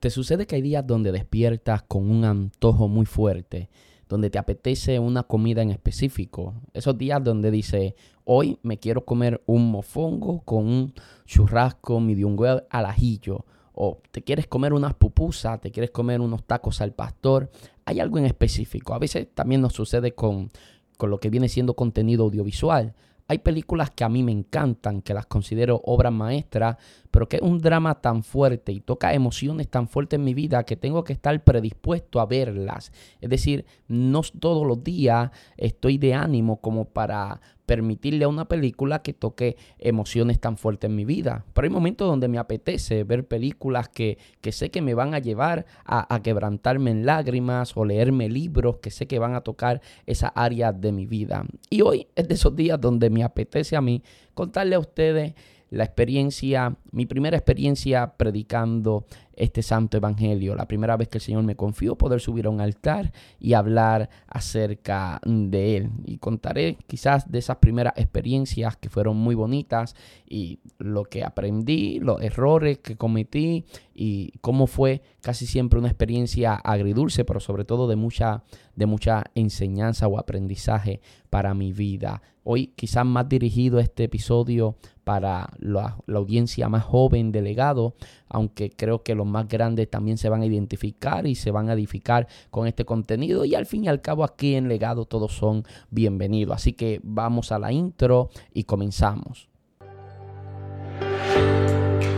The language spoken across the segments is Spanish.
¿Te sucede que hay días donde despiertas con un antojo muy fuerte, donde te apetece una comida en específico? Esos días donde dice, hoy me quiero comer un mofongo con un churrasco medium well al ajillo. O te quieres comer unas pupusas, te quieres comer unos tacos al pastor. Hay algo en específico. A veces también nos sucede con, con lo que viene siendo contenido audiovisual. Hay películas que a mí me encantan, que las considero obras maestras, pero que es un drama tan fuerte y toca emociones tan fuertes en mi vida que tengo que estar predispuesto a verlas. Es decir, no todos los días estoy de ánimo como para permitirle a una película que toque emociones tan fuertes en mi vida. Pero hay momentos donde me apetece ver películas que, que sé que me van a llevar a, quebrantarme en lágrimas o leerme libros que sé que van a tocar esa área de mi vida. Y hoy es de esos días donde me apetece a mí contarle a ustedes la experiencia, mi primera experiencia predicando este santo evangelio, la primera vez que el Señor me confió poder subir a un altar y hablar acerca de Él. Y contaré quizás de esas primeras experiencias que fueron muy bonitas y lo que aprendí, los errores que cometí y cómo fue casi siempre una experiencia agridulce, pero sobre todo de mucha, de mucha enseñanza o aprendizaje para mi vida. Hoy quizás más dirigido este episodio para la, audiencia más joven delegado, aunque creo que los más grandes también se van a identificar y se van a edificar con este contenido y al fin y al cabo aquí en legado todos son bienvenidos. Así que vamos a la intro y comenzamos.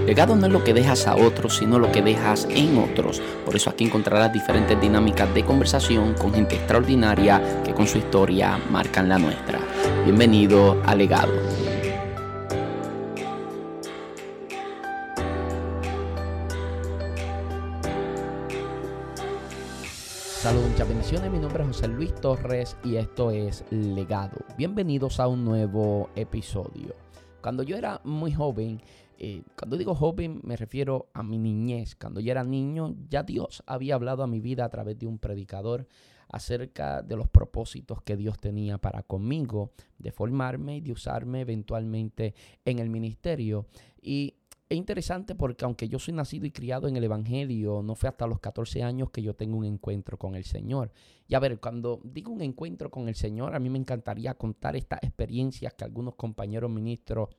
Legado no es lo que dejas a otros, sino lo que dejas en otros. Por eso aquí encontrarás diferentes dinámicas de conversación con gente extraordinaria que con su historia marcan la nuestra. Bienvenido a Legado. Saludos, muchas bendiciones. Mi nombre es José Luis Torres y esto es Legado. Bienvenidos a un nuevo episodio. Cuando yo era muy joven, eh, cuando digo joven me refiero a mi niñez. Cuando yo era niño, ya Dios había hablado a mi vida a través de un predicador acerca de los propósitos que Dios tenía para conmigo, de formarme y de usarme eventualmente en el ministerio. Y es interesante porque aunque yo soy nacido y criado en el Evangelio, no fue hasta los 14 años que yo tengo un encuentro con el Señor. Y a ver, cuando digo un encuentro con el Señor, a mí me encantaría contar estas experiencias que algunos compañeros ministros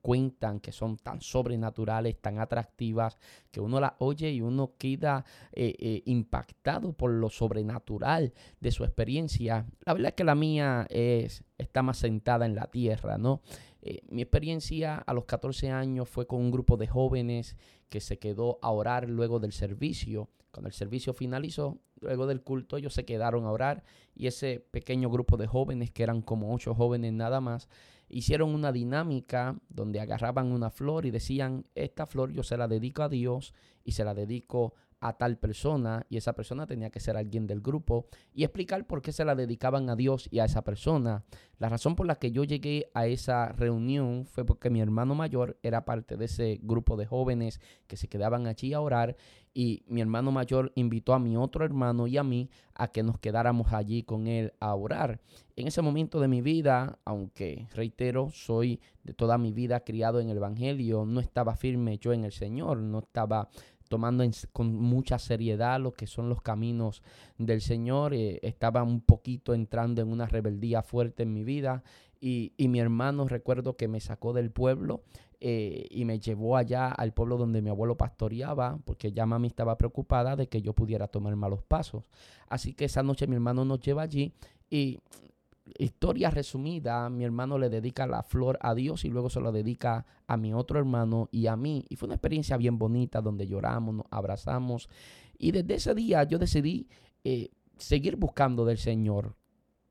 cuentan que son tan sobrenaturales, tan atractivas, que uno las oye y uno queda eh, eh, impactado por lo sobrenatural de su experiencia. La verdad es que la mía es, está más sentada en la tierra, ¿no? Eh, mi experiencia a los 14 años fue con un grupo de jóvenes que se quedó a orar luego del servicio. Cuando el servicio finalizó, luego del culto, ellos se quedaron a orar y ese pequeño grupo de jóvenes, que eran como ocho jóvenes nada más, hicieron una dinámica donde agarraban una flor y decían, esta flor yo se la dedico a Dios y se la dedico a tal persona y esa persona tenía que ser alguien del grupo y explicar por qué se la dedicaban a Dios y a esa persona. La razón por la que yo llegué a esa reunión fue porque mi hermano mayor era parte de ese grupo de jóvenes que se quedaban allí a orar y mi hermano mayor invitó a mi otro hermano y a mí a que nos quedáramos allí con él a orar. En ese momento de mi vida, aunque reitero, soy de toda mi vida criado en el Evangelio, no estaba firme yo en el Señor, no estaba tomando con mucha seriedad lo que son los caminos del Señor. Eh, estaba un poquito entrando en una rebeldía fuerte en mi vida y, y mi hermano recuerdo que me sacó del pueblo eh, y me llevó allá al pueblo donde mi abuelo pastoreaba, porque ya mami estaba preocupada de que yo pudiera tomar malos pasos. Así que esa noche mi hermano nos lleva allí y historia resumida, mi hermano le dedica la flor a Dios y luego se lo dedica a mi otro hermano y a mí. Y fue una experiencia bien bonita donde lloramos, nos abrazamos. Y desde ese día yo decidí eh, seguir buscando del Señor.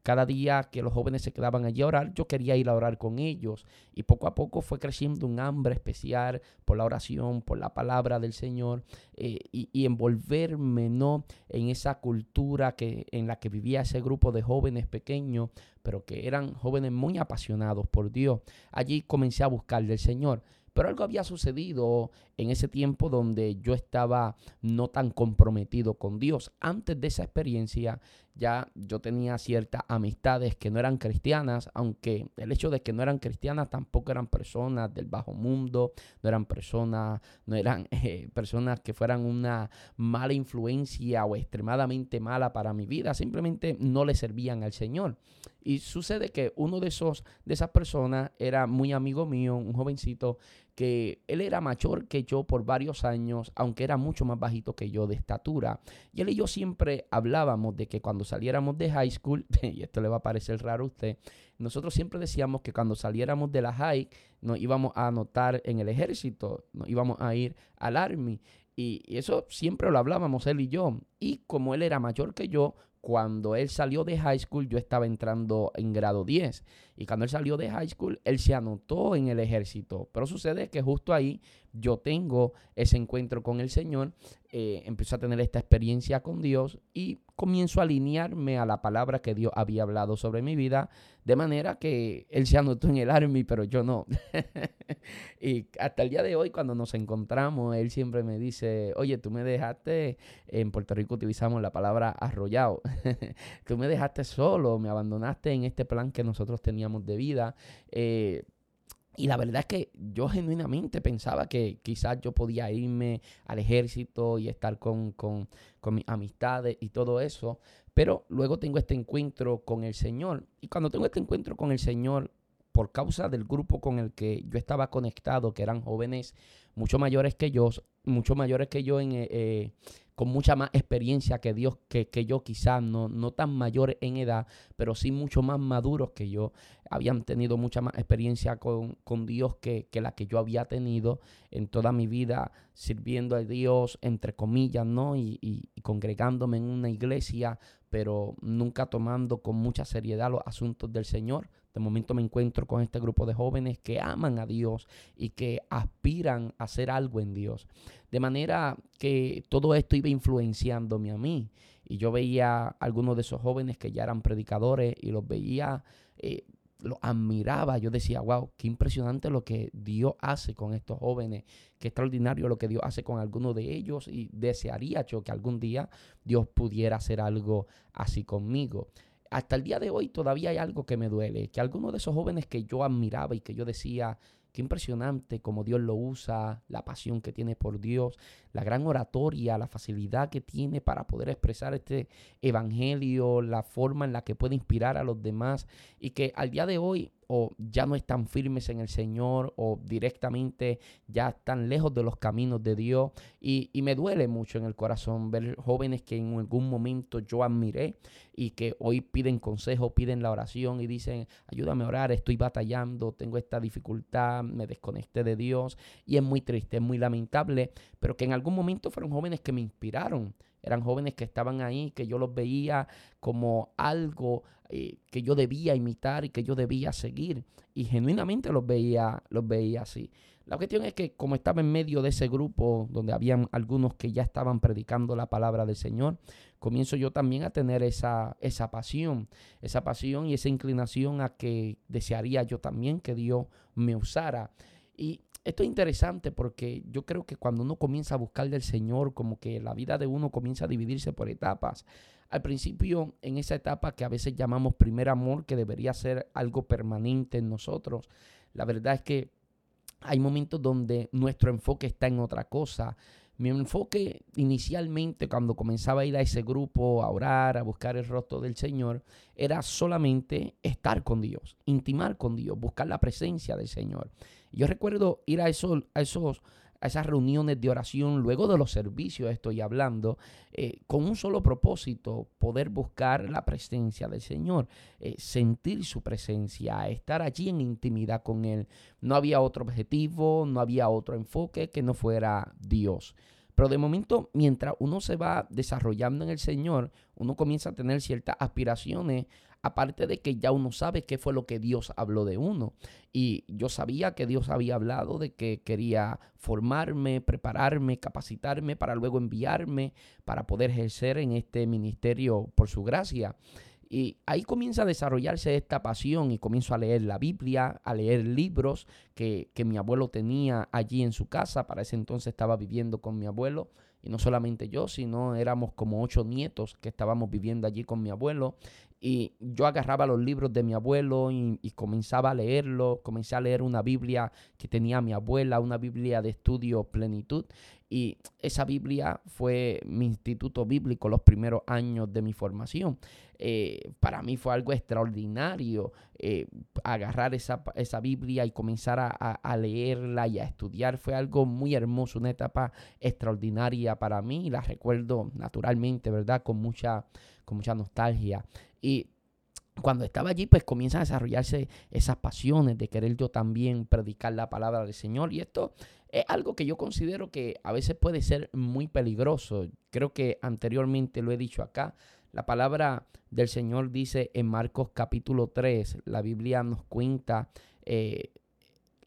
Cada día que los jóvenes se quedaban allí a orar, yo quería ir a orar con ellos. Y poco a poco fue creciendo un hambre especial por la oración, por la palabra del Señor eh, y, envolverme ¿no? en esa cultura que, en la que vivía ese grupo de jóvenes pequeños, pero que eran jóvenes muy apasionados por Dios. Allí comencé a buscar del Señor. Pero algo había sucedido en ese tiempo donde yo estaba no tan comprometido con Dios. Antes de esa experiencia ya yo tenía ciertas amistades que no eran cristianas, aunque el hecho de que no eran cristianas tampoco eran personas del bajo mundo, no eran personas, no eran eh, personas que fueran una mala influencia o extremadamente mala para mi vida, simplemente no le servían al Señor. Y sucede que uno de esos de esas personas era muy amigo mío, un jovencito que él era mayor que yo por varios años, aunque era mucho más bajito que yo de estatura. Y él y yo siempre hablábamos de que cuando saliéramos de high school, y esto le va a parecer raro a usted, nosotros siempre decíamos que cuando saliéramos de la high nos íbamos a anotar en el ejército, nos íbamos a ir al army. Y eso siempre lo hablábamos él y yo. Y como él era mayor que yo, cuando él salió de high school, yo estaba entrando en grado 10. Y cuando él salió de high school, él se anotó en el ejército. Pero sucede que justo ahí yo tengo ese encuentro con el Señor, eh, empiezo a tener esta experiencia con Dios y comienzo a alinearme a la palabra que Dios había hablado sobre mi vida, de manera que Él se anotó en el army, pero yo no. y hasta el día de hoy, cuando nos encontramos, Él siempre me dice, oye, tú me dejaste, en Puerto Rico utilizamos la palabra arrollado, tú me dejaste solo, me abandonaste en este plan que nosotros teníamos de vida. Eh, y la verdad es que yo genuinamente pensaba que quizás yo podía irme al ejército y estar con, con, con mis amistades y todo eso. Pero luego tengo este encuentro con el Señor. Y cuando tengo este encuentro con el Señor, por causa del grupo con el que yo estaba conectado, que eran jóvenes mucho mayores que yo, mucho mayores que yo en, eh, eh, con mucha más experiencia que Dios, que, que yo quizás, no, no tan mayor en edad, pero sí mucho más maduros que yo. Habían tenido mucha más experiencia con, con Dios que, que, la que yo había tenido en toda mi vida, sirviendo a Dios, entre comillas, ¿no? Y, y, y congregándome en una iglesia, pero nunca tomando con mucha seriedad los asuntos del Señor. De momento me encuentro con este grupo de jóvenes que aman a Dios y que aspiran a hacer algo en Dios. De manera que todo esto iba influenciándome a mí. Y yo veía a algunos de esos jóvenes que ya eran predicadores y los veía, eh, los admiraba. Yo decía, wow, qué impresionante lo que Dios hace con estos jóvenes. Qué extraordinario lo que Dios hace con algunos de ellos. Y desearía yo que algún día Dios pudiera hacer algo así conmigo hasta el día de hoy todavía hay algo que me duele, que algunos de esos jóvenes que yo admiraba y que yo decía, qué impresionante como Dios lo usa, la pasión que tiene por Dios, la gran oratoria, la facilidad que tiene para poder expresar este evangelio, la forma en la que puede inspirar a los demás y que al día de hoy o ya no están firmes en el Señor o directamente ya están lejos de los caminos de Dios. Y, y, me duele mucho en el corazón ver jóvenes que en algún momento yo admiré y que hoy piden consejo, piden la oración y dicen, ayúdame a orar, estoy batallando, tengo esta dificultad, me desconecté de Dios. Y es muy triste, es muy lamentable, pero que en algún momento fueron jóvenes que me inspiraron. Eran jóvenes que estaban ahí, que yo los veía como algo eh, que yo debía imitar y que yo debía seguir. Y genuinamente los veía, los veía así. La cuestión es que como estaba en medio de ese grupo donde habían algunos que ya estaban predicando la palabra del Señor, comienzo yo también a tener esa, esa pasión, esa pasión y esa inclinación a que desearía yo también que Dios me usara. Y esto es interesante porque yo creo que cuando uno comienza a buscar del Señor, como que la vida de uno comienza a dividirse por etapas. Al principio, en esa etapa que a veces llamamos primer amor, que debería ser algo permanente en nosotros, la verdad es que hay momentos donde nuestro enfoque está en otra cosa. Mi enfoque inicialmente cuando comenzaba a ir a ese grupo, a orar, a buscar el rostro del Señor, era solamente estar con Dios, intimar con Dios, buscar la presencia del Señor. Yo recuerdo ir a esos, a esos a esas reuniones de oración, luego de los servicios estoy hablando, eh, con un solo propósito, poder buscar la presencia del Señor, eh, sentir su presencia, estar allí en intimidad con Él. No había otro objetivo, no había otro enfoque que no fuera Dios. Pero de momento, mientras uno se va desarrollando en el Señor, uno comienza a tener ciertas aspiraciones Aparte de que ya uno sabe qué fue lo que Dios habló de uno. Y yo sabía que Dios había hablado de que quería formarme, prepararme, capacitarme para luego enviarme para poder ejercer en este ministerio por su gracia. Y ahí comienza a desarrollarse esta pasión y comienzo a leer la Biblia, a leer libros que, que mi abuelo tenía allí en su casa. Para ese entonces estaba viviendo con mi abuelo y no solamente yo, sino éramos como ocho nietos que estábamos viviendo allí con mi abuelo. Y yo agarraba los libros de mi abuelo y, comenzaba a leerlos. Comencé a leer una Biblia que tenía mi abuela, una Biblia de estudio plenitud. Y esa Biblia fue mi instituto bíblico los primeros años de mi formación. Eh, para mí fue algo extraordinario eh, agarrar esa, esa, Biblia y comenzar a, a, leerla y a estudiar. Fue algo muy hermoso, una etapa extraordinaria para mí. La recuerdo naturalmente, ¿verdad? Con mucha, con mucha nostalgia. Y cuando estaba allí, pues comienzan a desarrollarse esas pasiones de querer yo también predicar la palabra del Señor. Y esto es algo que yo considero que a veces puede ser muy peligroso. Creo que anteriormente lo he dicho acá. La palabra del Señor dice en Marcos capítulo 3, la Biblia nos cuenta eh,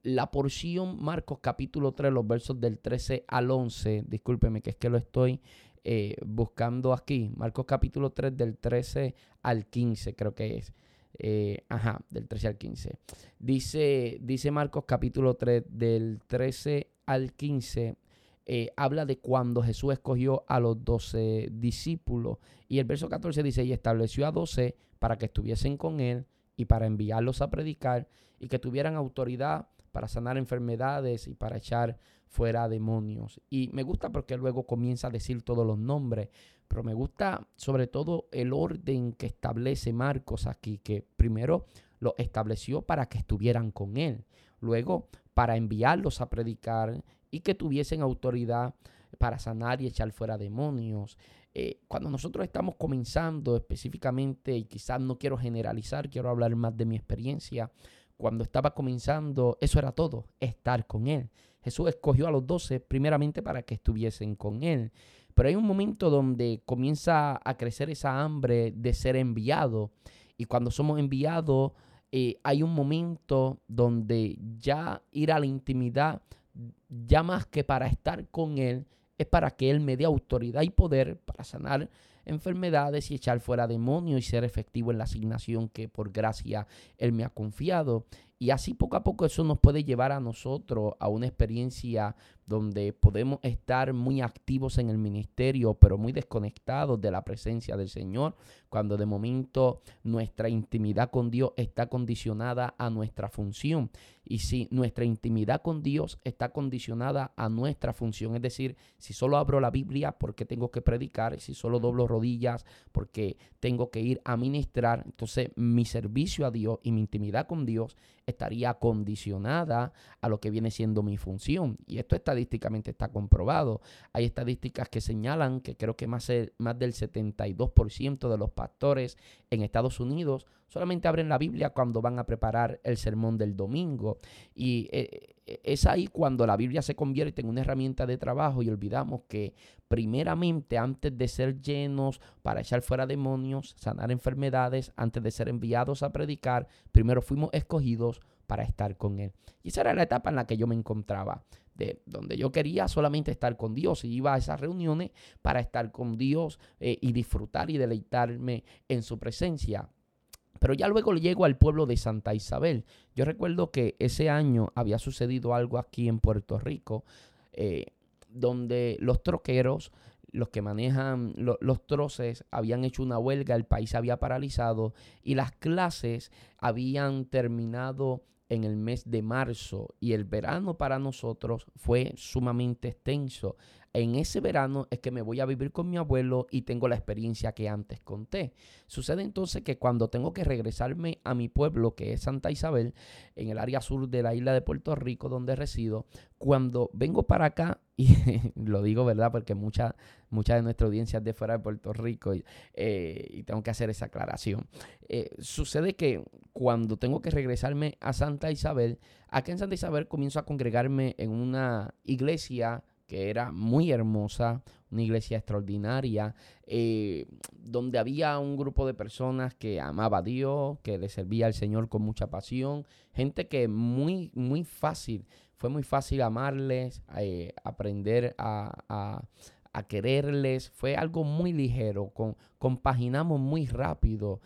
la porción Marcos capítulo 3, los versos del 13 al 11. Discúlpeme que es que lo estoy eh, buscando aquí. Marcos capítulo 3 del 13 al 15 creo que es. Eh, ajá, del 13 al 15. Dice, dice Marcos capítulo 3 del 13 al 15. Eh, habla de cuando Jesús escogió a los 12 discípulos. Y el verso 14 dice, y estableció a 12 para que estuviesen con él y para enviarlos a predicar y que tuvieran autoridad para sanar enfermedades y para echar fuera demonios. Y me gusta porque luego comienza a decir todos los nombres, pero me gusta sobre todo el orden que establece Marcos aquí, que primero lo estableció para que estuvieran con él, luego para enviarlos a predicar y que tuviesen autoridad para sanar y echar fuera demonios. Eh, cuando nosotros estamos comenzando específicamente, y quizás no quiero generalizar, quiero hablar más de mi experiencia, cuando estaba comenzando, eso era todo, estar con Él. Jesús escogió a los doce primeramente para que estuviesen con Él. Pero hay un momento donde comienza a crecer esa hambre de ser enviado. Y cuando somos enviados, eh, hay un momento donde ya ir a la intimidad, ya más que para estar con Él, es para que Él me dé autoridad y poder para sanar enfermedades y echar fuera demonios y ser efectivo en la asignación que por gracia Él me ha confiado. Y así poco a poco eso nos puede llevar a nosotros a una experiencia donde podemos estar muy activos en el ministerio, pero muy desconectados de la presencia del Señor, cuando de momento nuestra intimidad con Dios está condicionada a nuestra función. Y si nuestra intimidad con Dios está condicionada a nuestra función, es decir, si solo abro la Biblia porque tengo que predicar, si solo doblo rodillas porque tengo que ir a ministrar, entonces mi servicio a Dios y mi intimidad con Dios estaría condicionada a lo que viene siendo mi función. Y esto estadísticamente está comprobado. Hay estadísticas que señalan que creo que más, más del 72% de los pastores en Estados Unidos solamente abren la Biblia cuando van a preparar el sermón del domingo. Y eh, eh, es ahí cuando la Biblia se convierte en una herramienta de trabajo y olvidamos que primeramente antes de ser llenos para echar fuera demonios, sanar enfermedades, antes de ser enviados a predicar, primero fuimos escogidos para estar con Él. Y esa era la etapa en la que yo me encontraba, de donde yo quería solamente estar con Dios y iba a esas reuniones para estar con Dios eh, y disfrutar y deleitarme en su presencia. Pero ya luego llego al pueblo de Santa Isabel. Yo recuerdo que ese año había sucedido algo aquí en Puerto Rico, eh, donde los troqueros, los que manejan los troces, habían hecho una huelga, el país había paralizado y las clases habían terminado en el mes de marzo y el verano para nosotros fue sumamente extenso en ese verano es que me voy a vivir con mi abuelo y tengo la experiencia que antes conté. Sucede entonces que cuando tengo que regresarme a mi pueblo, que es Santa Isabel, en el área sur de la isla de Puerto Rico donde resido, cuando vengo para acá, y lo digo verdad porque mucha, mucha de nuestra audiencia es de fuera de Puerto Rico y, eh, tengo que hacer esa aclaración, eh, sucede que cuando tengo que regresarme a Santa Isabel, aquí en Santa Isabel comienzo a congregarme en una iglesia que era muy hermosa, una iglesia extraordinaria, eh, donde había un grupo de personas que amaba a Dios, que le servía al Señor con mucha pasión, gente que muy, muy fácil, fue muy fácil amarles, eh, aprender a, a quererles, fue algo muy ligero, con, compaginamos muy rápido.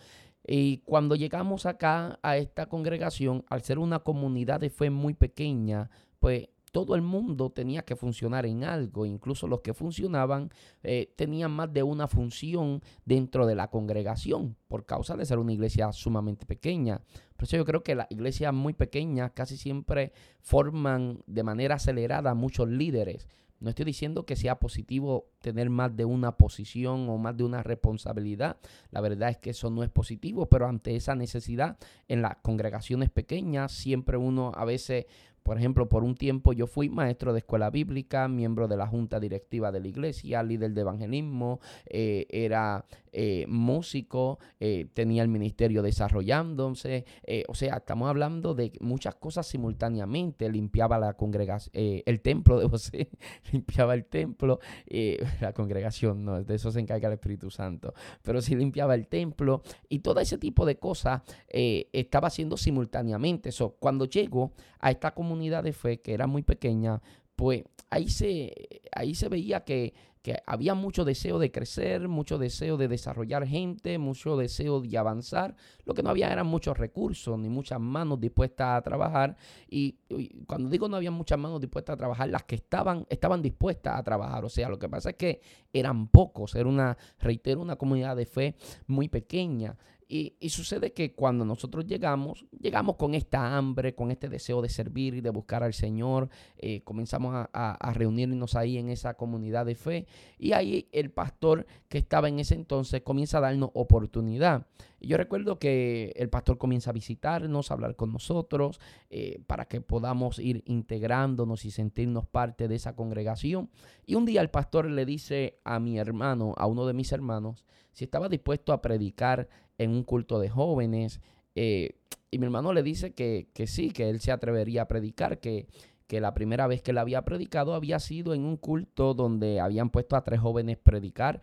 Y cuando llegamos acá a esta congregación, al ser una comunidad de fe muy pequeña, pues todo el mundo tenía que funcionar en algo, incluso los que funcionaban eh, tenían más de una función dentro de la congregación por causa de ser una iglesia sumamente pequeña. Por eso yo creo que las iglesias muy pequeñas casi siempre forman de manera acelerada muchos líderes. No estoy diciendo que sea positivo tener más de una posición o más de una responsabilidad. La verdad es que eso no es positivo, pero ante esa necesidad en las congregaciones pequeñas siempre uno a veces por ejemplo, por un tiempo yo fui maestro de escuela bíblica, miembro de la junta directiva de la iglesia, líder de evangelismo, eh, era eh, músico, eh, tenía el ministerio desarrollándose, o sea, estamos hablando de muchas cosas simultáneamente, limpiaba la congregación, el templo de José, limpiaba el templo, la congregación, no, de eso se encarga el Espíritu Santo, pero sí limpiaba el templo y todo ese tipo de cosas estaba haciendo simultáneamente. Eso, cuando llego a esta comunidad, de fe que era muy pequeña, pues ahí se, ahí se veía que, que había mucho deseo de crecer, mucho deseo de desarrollar gente, mucho deseo de avanzar. Lo que no había eran muchos recursos ni muchas manos dispuestas a trabajar. Y, cuando digo no había muchas manos dispuestas a trabajar, las que estaban, estaban dispuestas a trabajar. O sea, lo que pasa es que eran pocos. Era una, reitero, una comunidad de fe muy pequeña. Y, sucede que cuando nosotros llegamos, llegamos con esta hambre, con este deseo de servir y de buscar al Señor, eh, comenzamos a, reunirnos ahí en esa comunidad de fe y ahí el pastor que estaba en ese entonces comienza a darnos oportunidad. Y yo recuerdo que el pastor comienza a visitarnos, a hablar con nosotros, eh, para que podamos ir integrándonos y sentirnos parte de esa congregación. Y un día el pastor le dice a mi hermano, a uno de mis hermanos, si estaba dispuesto a predicar en un culto de jóvenes. Eh, y mi hermano le dice que, sí, que él se atrevería a predicar, que, que la primera vez que él había predicado había sido en un culto donde habían puesto a tres jóvenes predicar,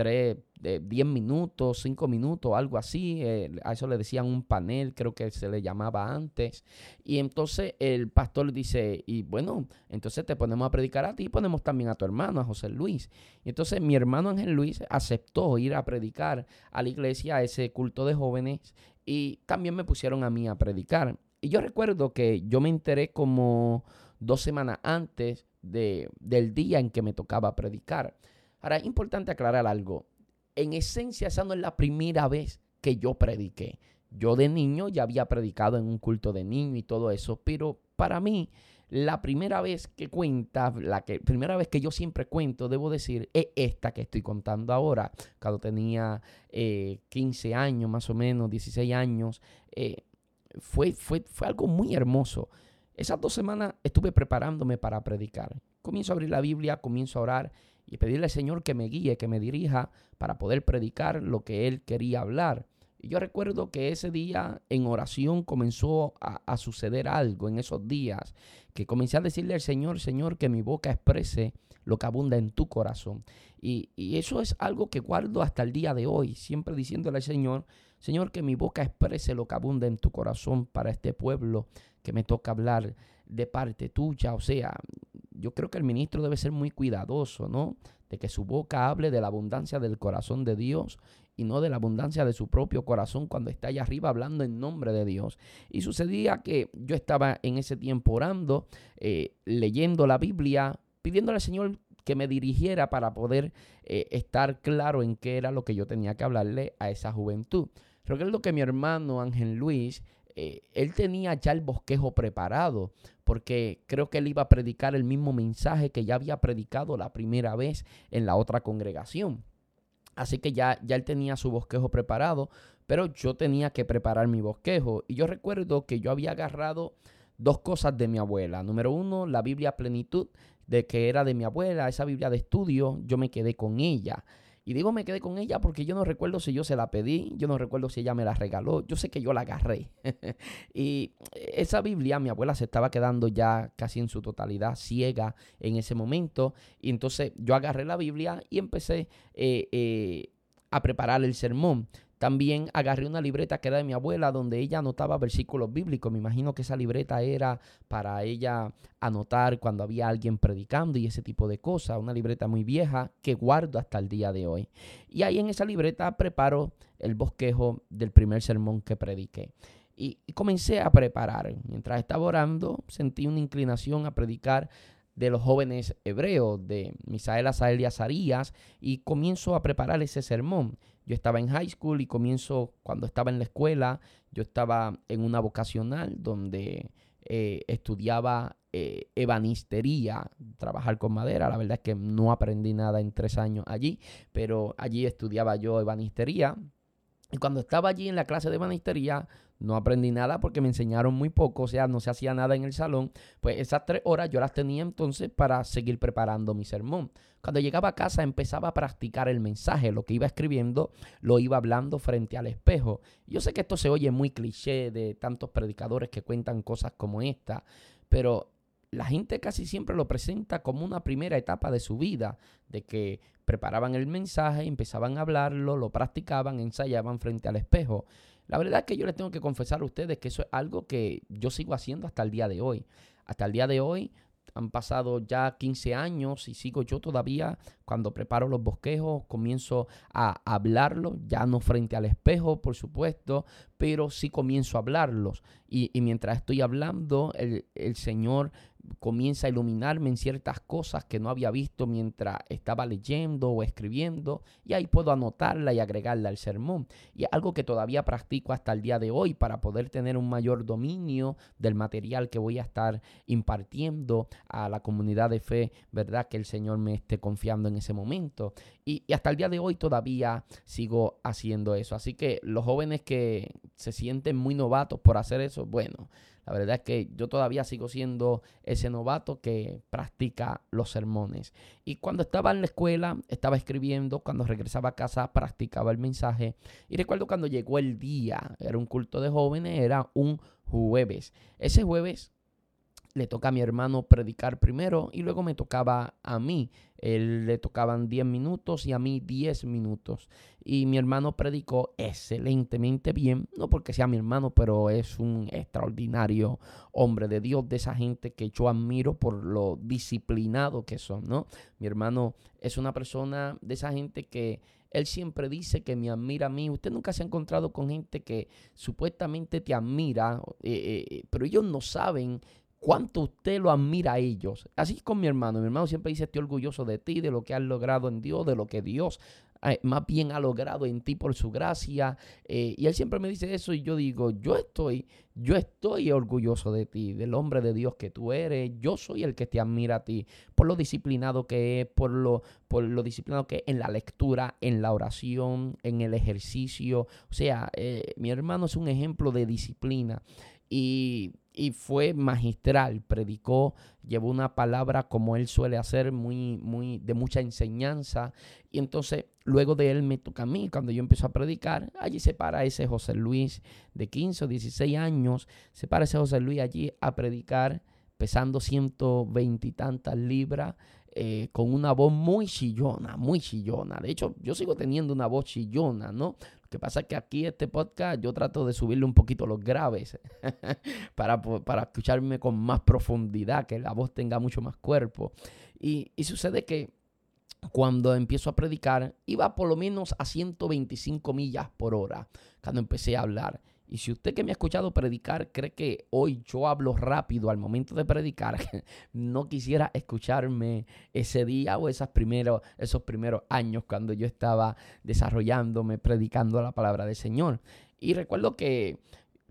tres, de 10 minutos, 5 minutos, algo así. Eh, a eso le decían un panel, creo que se le llamaba antes. Y entonces el pastor dice, y bueno, entonces te ponemos a predicar a ti y ponemos también a tu hermano, a José Luis. Y entonces mi hermano Ángel Luis aceptó ir a predicar a la iglesia, a ese culto de jóvenes, y también me pusieron a mí a predicar. Y yo recuerdo que yo me enteré como dos semanas antes de, del día en que me tocaba predicar. Ahora, es importante aclarar algo. En esencia, esa no es la primera vez que yo prediqué. Yo de niño ya había predicado en un culto de niño y todo eso, pero para mí, la primera vez que cuenta, la que, primera vez que yo siempre cuento, debo decir, es esta que estoy contando ahora. Cuando tenía 15 eh, años, más o menos, 16 años, eh, fue, fue, fue algo muy hermoso. Esas dos semanas estuve preparándome para predicar. Comienzo a abrir la Biblia, comienzo a orar y pedirle al Señor que me guíe, que me dirija para poder predicar lo que Él quería hablar. Y yo recuerdo que ese día en oración comenzó a, suceder algo en esos días, que comencé a decirle al Señor, Señor, que mi boca exprese lo que abunda en tu corazón. Y, y eso es algo que guardo hasta el día de hoy, siempre diciéndole al Señor, Señor, que mi boca exprese lo que abunda en tu corazón para este pueblo que me toca hablar de parte tuya. O sea, yo creo que el ministro debe ser muy cuidadoso, ¿no? De que su boca hable de la abundancia del corazón de Dios y no de la abundancia de su propio corazón cuando está allá arriba hablando en nombre de Dios. Y sucedía que yo estaba en ese tiempo orando, eh, leyendo la Biblia, pidiéndole al Señor que me dirigiera para poder eh, estar claro en qué era lo que yo tenía que hablarle a esa juventud. Recuerdo que mi hermano Ángel Luis eh, él tenía ya el bosquejo preparado, porque creo que él iba a predicar el mismo mensaje que ya había predicado la primera vez en la otra congregación. Así que ya, ya él tenía su bosquejo preparado, pero yo tenía que preparar mi bosquejo. Y yo recuerdo que yo había agarrado dos cosas de mi abuela. Número uno, la Biblia Plenitud, de que era de mi abuela, esa Biblia de estudio, yo me quedé con ella. Y digo, me quedé con ella porque yo no recuerdo si yo se la pedí, yo no recuerdo si ella me la regaló, yo sé que yo la agarré. y esa Biblia, mi abuela se estaba quedando ya casi en su totalidad ciega en ese momento. Y entonces yo agarré la Biblia y empecé eh, eh, a preparar el sermón. También agarré una libreta que era de mi abuela donde ella anotaba versículos bíblicos. Me imagino que esa libreta era para ella anotar cuando había alguien predicando y ese tipo de cosas. Una libreta muy vieja que guardo hasta el día de hoy. Y ahí en esa libreta preparo el bosquejo del primer sermón que prediqué. Y, comencé a preparar. Mientras estaba orando, sentí una inclinación a predicar de los jóvenes hebreos, de Misael, Asael y Azarías, y comienzo a preparar ese sermón. Yo estaba en high school y comienzo, cuando estaba en la escuela, yo estaba en una vocacional donde eh, estudiaba eh, ebanistería, trabajar con madera. La verdad es que no aprendí nada en tres años allí, pero allí estudiaba yo ebanistería. Y cuando estaba allí en la clase de ebanistería, no aprendí nada porque me enseñaron muy poco, o sea, no se hacía nada en el salón. Pues esas tres horas yo las tenía entonces para seguir preparando mi sermón. Cuando llegaba a casa empezaba a practicar el mensaje, lo que iba escribiendo lo iba hablando frente al espejo. Yo sé que esto se oye muy cliché de tantos predicadores que cuentan cosas como esta, pero la gente casi siempre lo presenta como una primera etapa de su vida, de que preparaban el mensaje, empezaban a hablarlo, lo practicaban, ensayaban frente al espejo. La verdad es que yo les tengo que confesar a ustedes que eso es algo que yo sigo haciendo hasta el día de hoy. Hasta el día de hoy han pasado ya 15 años y sigo yo todavía cuando preparo los bosquejos, comienzo a hablarlo, ya no frente al espejo, por supuesto, pero sí comienzo a hablarlos. Y, mientras estoy hablando, el Señor comienza a iluminarme en ciertas cosas que no había visto mientras estaba leyendo o escribiendo y ahí puedo anotarla y agregarla al sermón. Y algo que todavía practico hasta el día de hoy para poder tener un mayor dominio del material que voy a estar impartiendo a la comunidad de fe, ¿verdad? Que el Señor me esté confiando en ese momento. Y, y hasta el día de hoy todavía sigo haciendo eso. Así que los jóvenes que se sienten muy novatos por hacer eso, bueno, la verdad es que yo todavía sigo siendo ese novato que practica los sermones. Y cuando estaba en la escuela, estaba escribiendo, cuando regresaba a casa, practicaba el mensaje. Y recuerdo cuando llegó el día, era un culto de jóvenes, era un jueves. Ese jueves le toca a mi hermano predicar primero y luego me tocaba a mí. Él le tocaban 10 minutos y a mí 10 minutos. Y mi hermano predicó excelentemente bien, no porque sea mi hermano, pero es un extraordinario hombre de Dios, de esa gente que yo admiro por lo disciplinado que son, ¿no? Mi hermano es una persona de esa gente que él siempre dice que me admira a mí. Usted nunca se ha encontrado con gente que supuestamente te admira, eh, eh, pero ellos no saben cuánto usted lo admira a ellos. Así es con mi hermano. Mi hermano siempre dice, estoy orgulloso de ti, de lo que has logrado en Dios, de lo que Dios eh, más bien ha logrado en ti por su gracia. Eh, y él siempre me dice eso y yo digo, yo estoy, yo estoy orgulloso de ti, del hombre de Dios que tú eres. Yo soy el que te admira a ti por lo disciplinado que es, por lo, por lo disciplinado que es en la lectura, en la oración, en el ejercicio. O sea, eh, mi hermano es un ejemplo de disciplina. Y y fue magistral, predicó, llevó una palabra como él suele hacer, muy, muy, de mucha enseñanza. Y entonces, luego de él me toca a mí, cuando yo empiezo a predicar, allí se para ese José Luis de 15 o 16 años, se para ese José Luis allí a predicar, pesando 120 y tantas libras, eh, con una voz muy chillona, muy chillona. De hecho, yo sigo teniendo una voz chillona, ¿no? Que pasa es que aquí este podcast yo trato de subirle un poquito los graves para, para escucharme con más profundidad, que la voz tenga mucho más cuerpo. Y, y sucede que cuando empiezo a predicar, iba por lo menos a 125 millas por hora cuando empecé a hablar. Y si usted que me ha escuchado predicar cree que hoy yo hablo rápido al momento de predicar, no quisiera escucharme ese día o esos primeros, esos primeros años cuando yo estaba desarrollándome, predicando la palabra del Señor. Y recuerdo que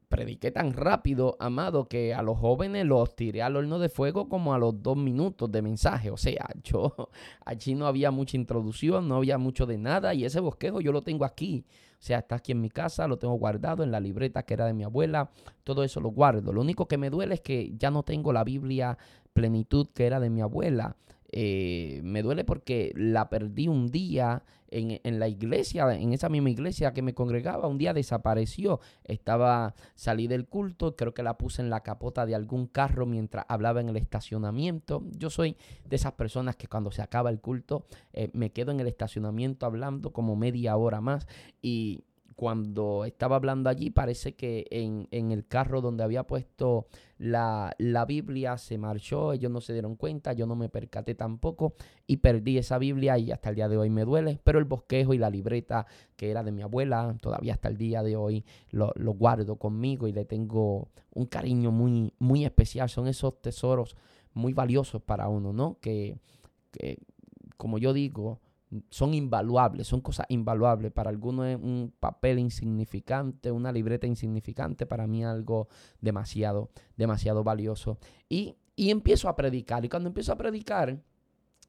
prediqué tan rápido, amado, que a los jóvenes los tiré al horno de fuego como a los dos minutos de mensaje. O sea, yo allí no había mucha introducción, no había mucho de nada y ese bosquejo yo lo tengo aquí. O sea, está aquí en mi casa, lo tengo guardado en la libreta que era de mi abuela, todo eso lo guardo. Lo único que me duele es que ya no tengo la Biblia plenitud que era de mi abuela. Eh, me duele porque la perdí un día en, la iglesia, en esa misma iglesia que me congregaba, un día desapareció. Estaba, salí del culto, creo que la puse en la capota de algún carro mientras hablaba en el estacionamiento. Yo soy de esas personas que cuando se acaba el culto eh, me quedo en el estacionamiento hablando como media hora más y cuando estaba hablando allí, parece que en, en el carro donde había puesto la, la, Biblia se marchó, ellos no se dieron cuenta, yo no me percaté tampoco y perdí esa Biblia y hasta el día de hoy me duele, pero el bosquejo y la libreta que era de mi abuela, todavía hasta el día de hoy lo, lo guardo conmigo y le tengo un cariño muy, muy especial, son esos tesoros muy valiosos para uno, ¿no? Que, que como yo digo, son invaluables, son cosas invaluables. Para algunos es un papel insignificante, una libreta insignificante, para mí algo demasiado, demasiado valioso. Y, y empiezo a predicar. Y cuando empiezo a predicar,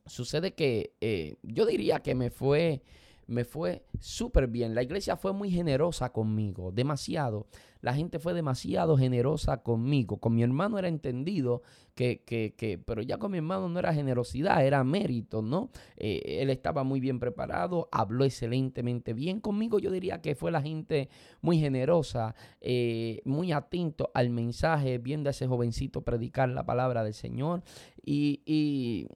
sucede que eh, yo diría que me fue me fue súper bien. La iglesia fue muy generosa conmigo, demasiado. La gente fue demasiado generosa conmigo. Con mi hermano era entendido que, que, que pero ya con mi hermano no era generosidad, era mérito, ¿no? Eh, él estaba muy bien preparado, habló excelentemente bien conmigo. Yo diría que fue la gente muy generosa, eh, muy atento al mensaje, viendo a ese jovencito predicar la palabra del Señor. y, y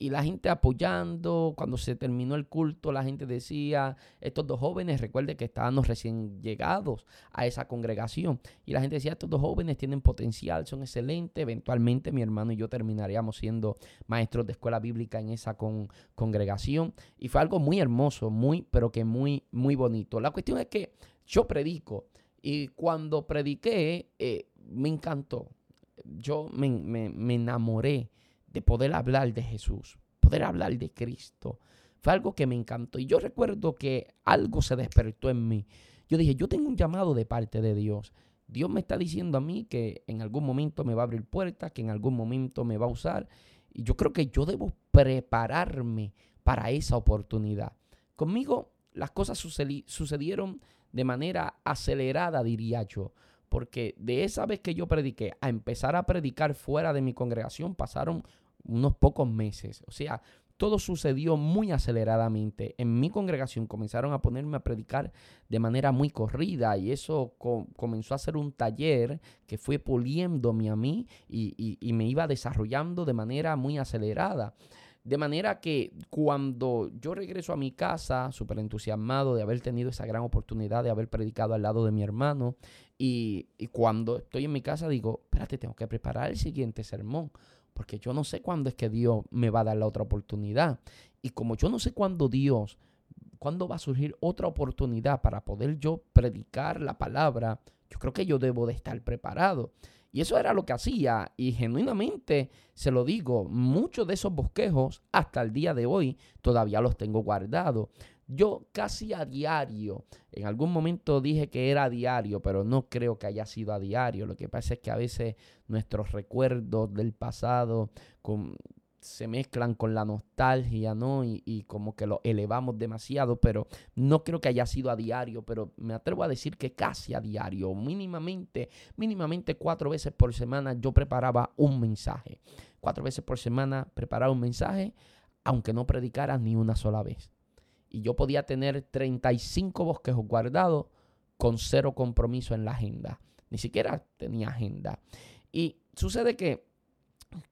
y la gente apoyando. Cuando se terminó el culto, la gente decía, estos dos jóvenes, recuerde que estábamos recién llegados a esa congregación. Y la gente decía, estos dos jóvenes tienen potencial, son excelentes. Eventualmente mi hermano y yo terminaríamos siendo maestros de escuela bíblica en esa congregación. Y fue algo muy hermoso, muy, pero que muy, muy bonito. La cuestión es que yo predico. Y cuando prediqué, eh, me encantó. Yo me, me enamoré de poder hablar de Jesús, poder hablar de Cristo. Fue algo que me encantó. Y yo recuerdo que algo se despertó en mí. Yo dije, yo tengo un llamado de parte de Dios. Dios me está diciendo a mí que en algún momento me va a abrir puertas, que en algún momento me va a usar. Y yo creo que yo debo prepararme para esa oportunidad. Conmigo las cosas sucedieron de manera acelerada, diría yo porque de esa vez que yo prediqué a empezar a predicar fuera de mi congregación pasaron unos pocos meses. O sea, todo sucedió muy aceleradamente. En mi congregación comenzaron a ponerme a predicar de manera muy corrida y eso comenzó a ser un taller que fue puliéndome a mí y, y me iba desarrollando de manera muy acelerada. De manera que cuando yo regreso a mi casa, súper entusiasmado de haber tenido esa gran oportunidad de haber predicado al lado de mi hermano, y, cuando estoy en mi casa digo, espérate, tengo que preparar el siguiente sermón, porque yo no sé cuándo es que Dios me va a dar la otra oportunidad. Y como yo no sé cuándo Dios, cuándo va a surgir otra oportunidad para poder yo predicar la palabra, yo creo que yo debo de estar preparado. Y eso era lo que hacía. Y genuinamente, se lo digo, muchos de esos bosquejos hasta el día de hoy todavía los tengo guardados. Yo casi a diario, en algún momento dije que era a diario, pero no creo que haya sido a diario. Lo que pasa es que a veces nuestros recuerdos del pasado, con, se mezclan con la nostalgia, ¿no? Y, como que lo elevamos demasiado, pero no creo que haya sido a diario, pero me atrevo a decir que casi a diario, mínimamente, mínimamente cuatro veces por semana yo preparaba un mensaje. Cuatro veces por semana preparaba un mensaje, aunque no predicara ni una sola vez. Y yo podía tener 35 bosquejos guardados con cero compromiso en la agenda. Ni siquiera tenía agenda. Y sucede que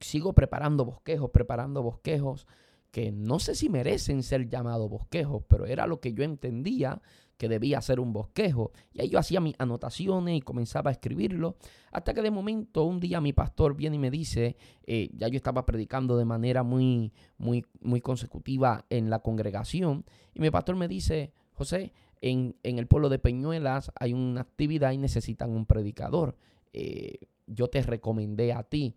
sigo preparando bosquejos, preparando bosquejos que no sé si merecen ser llamados bosquejos, pero era lo que yo entendía que debía ser un bosquejo. Y ahí yo hacía mis anotaciones y comenzaba a escribirlo, hasta que de momento un día mi pastor viene y me dice, eh, ya yo estaba predicando de manera muy, muy, muy consecutiva en la congregación, y mi pastor me dice, José, en, el pueblo de Peñuelas hay una actividad y necesitan un predicador. Eh, yo te recomendé a ti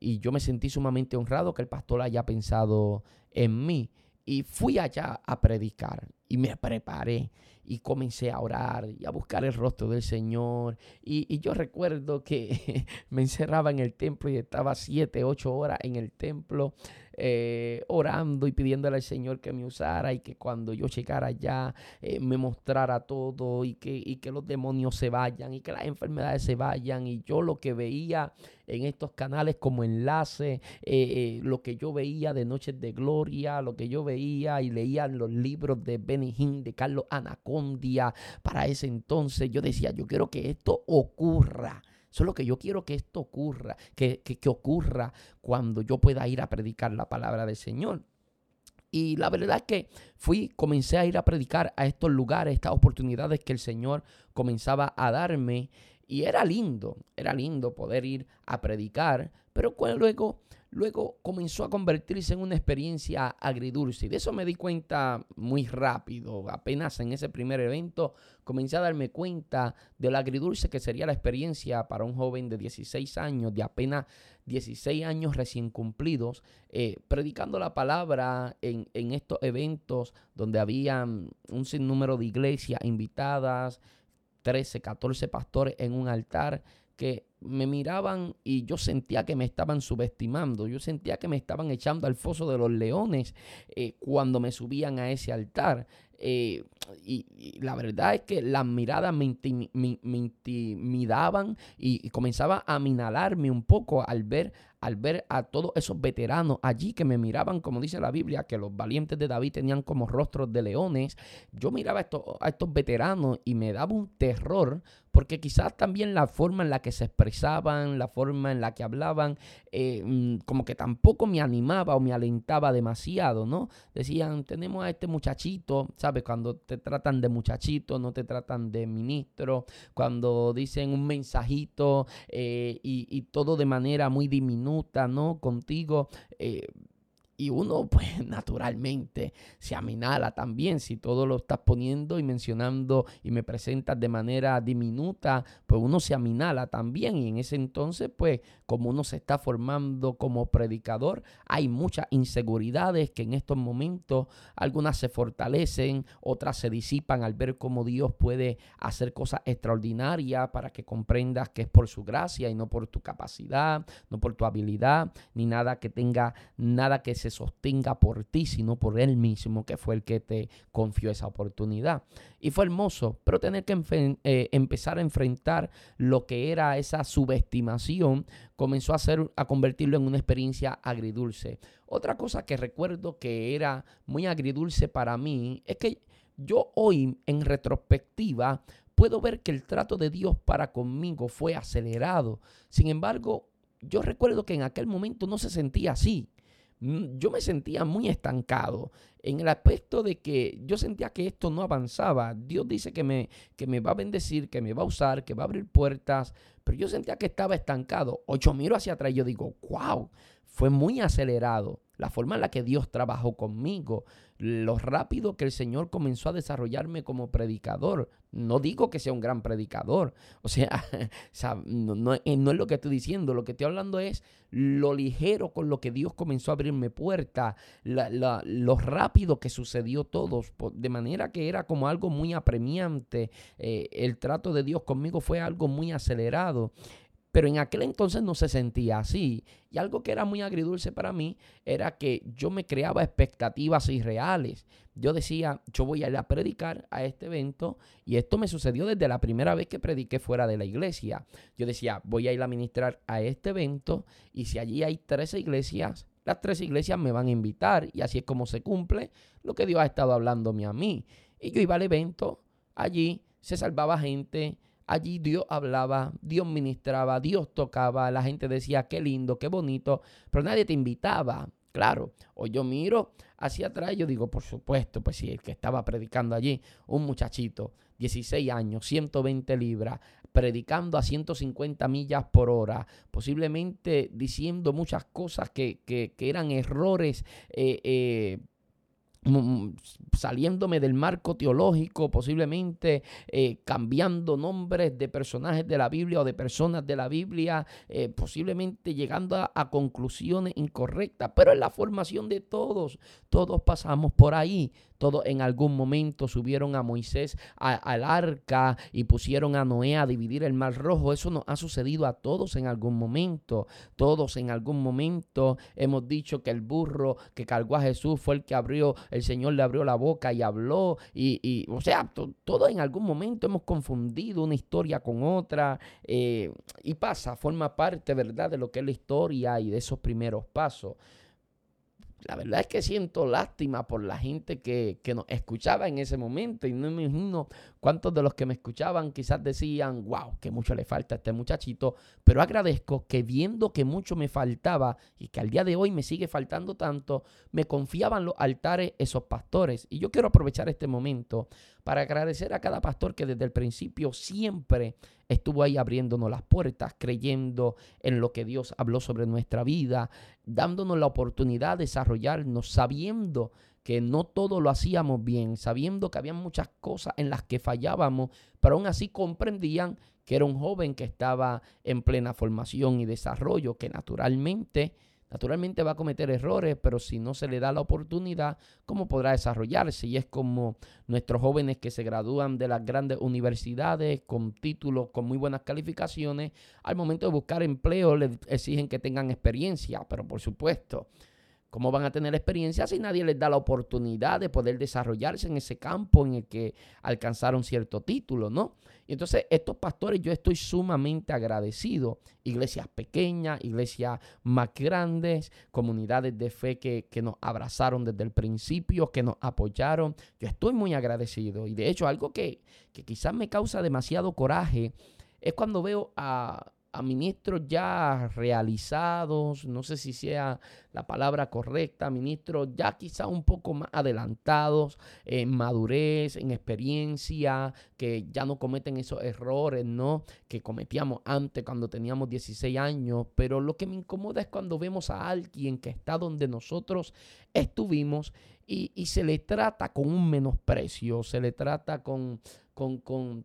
y yo me sentí sumamente honrado que el pastor haya pensado en mí. Y fui allá a predicar y me preparé y comencé a orar y a buscar el rostro del Señor. Y, yo recuerdo que me encerraba en el templo y estaba siete, ocho horas en el templo eh, orando y pidiéndole al Señor que me usara y que cuando yo llegara allá eh, me mostrara todo y que, y que los demonios se vayan y que las enfermedades se vayan. Y yo lo que veía en estos canales como enlace, eh, lo que yo veía de Noches de Gloria, lo que yo veía y leía en los libros de Benny de Carlos Anacondia, para ese entonces yo decía, yo quiero que esto ocurra. Eso es lo que yo quiero que esto ocurra, que, que, ocurra cuando yo pueda ir a predicar la palabra del Señor. Y la verdad es que fui, comencé a ir a predicar a estos lugares, estas oportunidades que el Señor comenzaba a darme. Y era lindo, era lindo poder ir a predicar, pero luego luego comenzó a convertirse en una experiencia agridulce. Y de eso me di cuenta muy rápido. Apenas en ese primer evento comencé a darme cuenta de lo agridulce que sería la experiencia para un joven de 16 años, de apenas 16 años recién cumplidos, eh, predicando la palabra en, en estos eventos donde había un sinnúmero de iglesias invitadas, 13, 14 pastores en un altar que me miraban y yo sentía que me estaban subestimando, yo sentía que me estaban echando al foso de los leones eh, cuando me subían a ese altar. Eh, y, la verdad es que las miradas me, intimidaban y, y, comenzaba a minalarme un poco al ver al ver a todos esos veteranos allí que me miraban, como dice la Biblia, que los valientes de David tenían como rostros de leones, yo miraba a estos, a estos veteranos y me daba un terror, porque quizás también la forma en la que se expresaban, la forma en la que hablaban, eh, mm, como que tampoco me animaba o me alentaba demasiado, ¿no? Decían, tenemos a este muchachito, ¿sabes? Cuando te tratan de muchachito, no te tratan de ministro, cuando dicen un mensajito eh, y, y todo de manera muy diminuta ¿no? Contigo. Eh, y uno, pues naturalmente, se aminala también. Si todo lo estás poniendo y mencionando y me presentas de manera diminuta, pues uno se aminala también. Y en ese entonces, pues, como uno se está formando como predicador, hay muchas inseguridades que en estos momentos algunas se fortalecen, otras se disipan al ver cómo Dios puede hacer cosas extraordinarias para que comprendas que es por su gracia y no por tu capacidad, no por tu habilidad, ni nada que tenga, nada que se sostenga por ti, sino por Él mismo, que fue el que te confió esa oportunidad. Y fue hermoso, pero tener que eh, empezar a enfrentar lo que era esa subestimación comenzó a, hacer, a convertirlo en una experiencia agridulce. Otra cosa que recuerdo que era muy agridulce para mí es que yo hoy en retrospectiva puedo ver que el trato de Dios para conmigo fue acelerado. Sin embargo, yo recuerdo que en aquel momento no se sentía así. Mm, yo me sentía muy estancado en el aspecto de que yo sentía que esto no avanzaba. Dios dice que me, que me va a bendecir, que me va a usar, que va a abrir puertas, pero yo sentía que estaba estancado. Ocho miro hacia atrás y yo digo, wow, fue muy acelerado la forma en la que Dios trabajó conmigo, lo rápido que el Señor comenzó a desarrollarme como predicador. No digo que sea un gran predicador, o sea, no, eh, no, es lo que estoy diciendo, lo que estoy hablando es lo ligero con lo que Dios comenzó a abrirme puertas, lo rápido que sucedió todo, de manera que era como algo muy apremiante. Eh, el trato de Dios conmigo fue algo muy acelerado. Pero en aquel entonces no se sentía así. Y algo que era muy agridulce para mí era que yo me creaba expectativas irreales. Yo decía, yo voy a ir a predicar a este evento y esto me sucedió desde la primera vez que prediqué fuera de la iglesia. Yo decía, voy a ir a ministrar a este evento y si allí hay 13 iglesias, las tres iglesias me van a invitar y así es como se cumple lo que Dios ha estado hablándome a mí. Y yo iba al evento, allí se salvaba gente, Allí Dios hablaba, Dios ministraba, Dios tocaba, la gente decía, qué lindo, qué bonito, pero nadie te invitaba. Claro, o yo miro hacia atrás y yo digo, por supuesto, pues sí, el que estaba predicando allí, un muchachito, 16 años, 120 libras, predicando a 150 millas por hora, posiblemente diciendo muchas cosas que, que, eran errores eh, eh, saliéndome del marco teológico, posiblemente eh, cambiando nombres de personajes de la Biblia o de personas de la Biblia, eh, posiblemente llegando a, conclusiones incorrectas, pero en la formación de todos, todos pasamos por ahí, todos en algún momento subieron a Moisés al arca y pusieron a Noé a dividir el mar rojo. Eso nos ha sucedido a todos en algún momento. Todos en algún momento hemos dicho que el burro que cargó a Jesús fue el que abrió, el Señor le abrió la boca y habló. Y, o sea, todos en algún momento hemos confundido una historia con otra. Eh, y pasa, forma parte, ¿verdad?, de lo que es la historia y de esos primeros pasos. la verdad es que siento lástima por la gente que, que, nos escuchaba en ese momento y no me imagino cuántos de los que me escuchaban quizás decían, wow, que mucho le falta a este muchachito, pero agradezco que viendo que mucho me faltaba y que al día de hoy me sigue faltando tanto, me confiaban los altares esos pastores. Y yo quiero aprovechar este momento para agradecer a cada pastor que desde el principio siempre estuvo ahí abriéndonos las puertas, creyendo en lo que Dios habló sobre nuestra vida, dándonos la oportunidad de desarrollarnos, sabiendo que no todo lo hacíamos bien, sabiendo que había muchas cosas en las que fallábamos, pero aún así comprendían que era un joven que estaba en plena formación y desarrollo, que naturalmente Naturalmente va a cometer errores, pero si no se le da la oportunidad, ¿cómo podrá desarrollarse? Y es como nuestros jóvenes que se gradúan de las grandes universidades con títulos, con muy buenas calificaciones, al momento de buscar empleo les exigen que tengan experiencia, pero por supuesto, ¿Cómo van a tener experiencia si nadie les da la oportunidad de poder desarrollarse en ese campo en el que alcanzaron cierto título, ¿no? Y entonces estos pastores yo estoy sumamente agradecido. Iglesias pequeñas, iglesias más grandes, comunidades de fe que, que nos abrazaron desde el principio, que nos apoyaron. Yo estoy muy agradecido. Y de hecho algo que, que quizás me causa demasiado coraje es cuando veo a a ministros ya realizados, no sé si sea la palabra correcta, ministros ya quizá un poco más adelantados en madurez, en experiencia, que ya no cometen esos errores, ¿no? Que cometíamos antes cuando teníamos 16 años, pero lo que me incomoda es cuando vemos a alguien que está donde nosotros estuvimos y, y se le trata con un menosprecio, se le trata con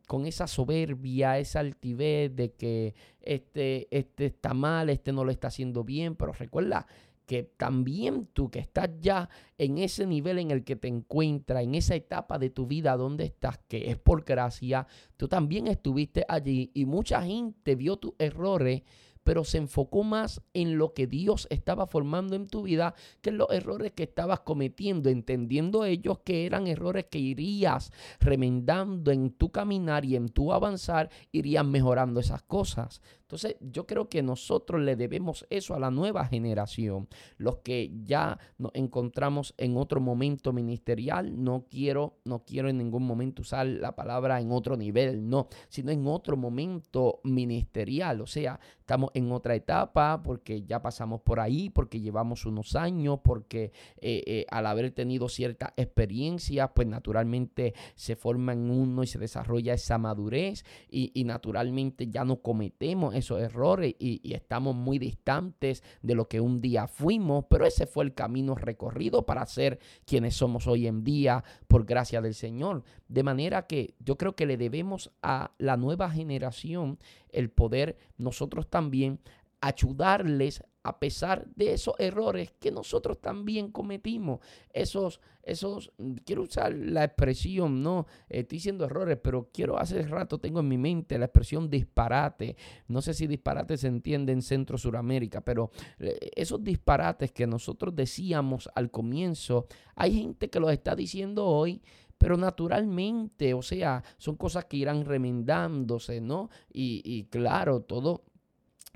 con, esa soberbia, esa altivez de que este, este está mal, este no lo está haciendo bien, pero recuerda que también tú que estás ya en ese nivel en el que te encuentras, en esa etapa de tu vida donde estás, que es por gracia, tú también estuviste allí y mucha gente vio tus errores pero se enfocó más en lo que Dios estaba formando en tu vida que en los errores que estabas cometiendo, entendiendo ellos que eran errores que irías remendando en tu caminar y en tu avanzar, irías mejorando esas cosas. Entonces yo creo que nosotros le debemos eso a la nueva generación, los que ya nos encontramos en otro momento ministerial, no quiero, no quiero en ningún momento usar la palabra en otro nivel, no, sino en otro momento ministerial, o sea, estamos en otra etapa porque ya pasamos por ahí, porque llevamos unos años, porque eh, eh, al haber tenido cierta experiencia, pues naturalmente se forma en uno y se desarrolla esa madurez y, y naturalmente ya no cometemos esos errores y, estamos muy distantes de lo que un día fuimos, pero ese fue el camino recorrido para ser quienes somos hoy en día por gracia del Señor. De manera que yo creo que le debemos a la nueva generación el poder nosotros también ayudarles a pesar de esos errores que nosotros también cometimos. Esos, esos, quiero usar la expresión, no, estoy diciendo errores, pero quiero, hace rato tengo en mi mente la expresión disparate. No sé si disparate se entiende en Centro Suramérica, pero eh, esos disparates que nosotros decíamos al comienzo, hay gente que los está diciendo hoy pero naturalmente, o sea, son cosas que irán remendándose, ¿no? Y, y claro, todo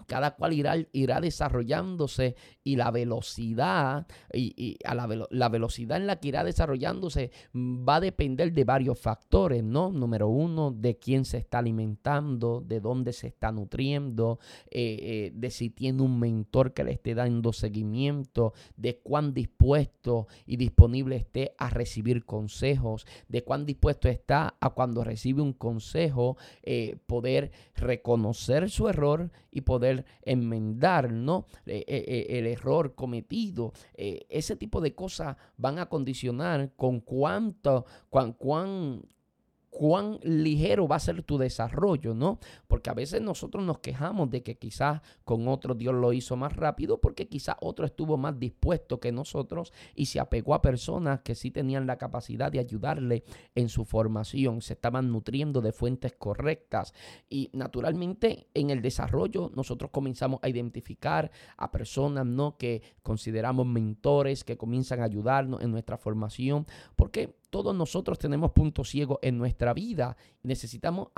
cada cual irá, irá desarrollándose y la velocidad y, a la, la, velocidad en la que irá desarrollándose va a depender de varios factores, ¿no? Número uno, de quién se está alimentando, de dónde se está nutriendo, eh, eh, de si tiene un mentor que le esté dando seguimiento, de cuán dispuesto y disponible esté a recibir consejos, de cuán dispuesto está a cuando recibe un consejo eh, poder reconocer su error y poder enmendar ¿no? Eh, eh, eh, el error cometido. ese tipo de cosas van a condicionar con cuánto, cuán, cuán, cuán ligero va a ser tu desarrollo, ¿no? Porque a veces nosotros nos quejamos de que quizás con otro Dios lo hizo más rápido porque quizás otro estuvo más dispuesto que nosotros y se apegó a personas que sí tenían la capacidad de ayudarle en su formación, se estaban nutriendo de fuentes correctas y naturalmente en el desarrollo nosotros comenzamos a identificar a personas, ¿no? Que consideramos mentores, que comienzan a ayudarnos en nuestra formación, porque todos nosotros tenemos puntos ciegos en nuestra vida. Necesitamos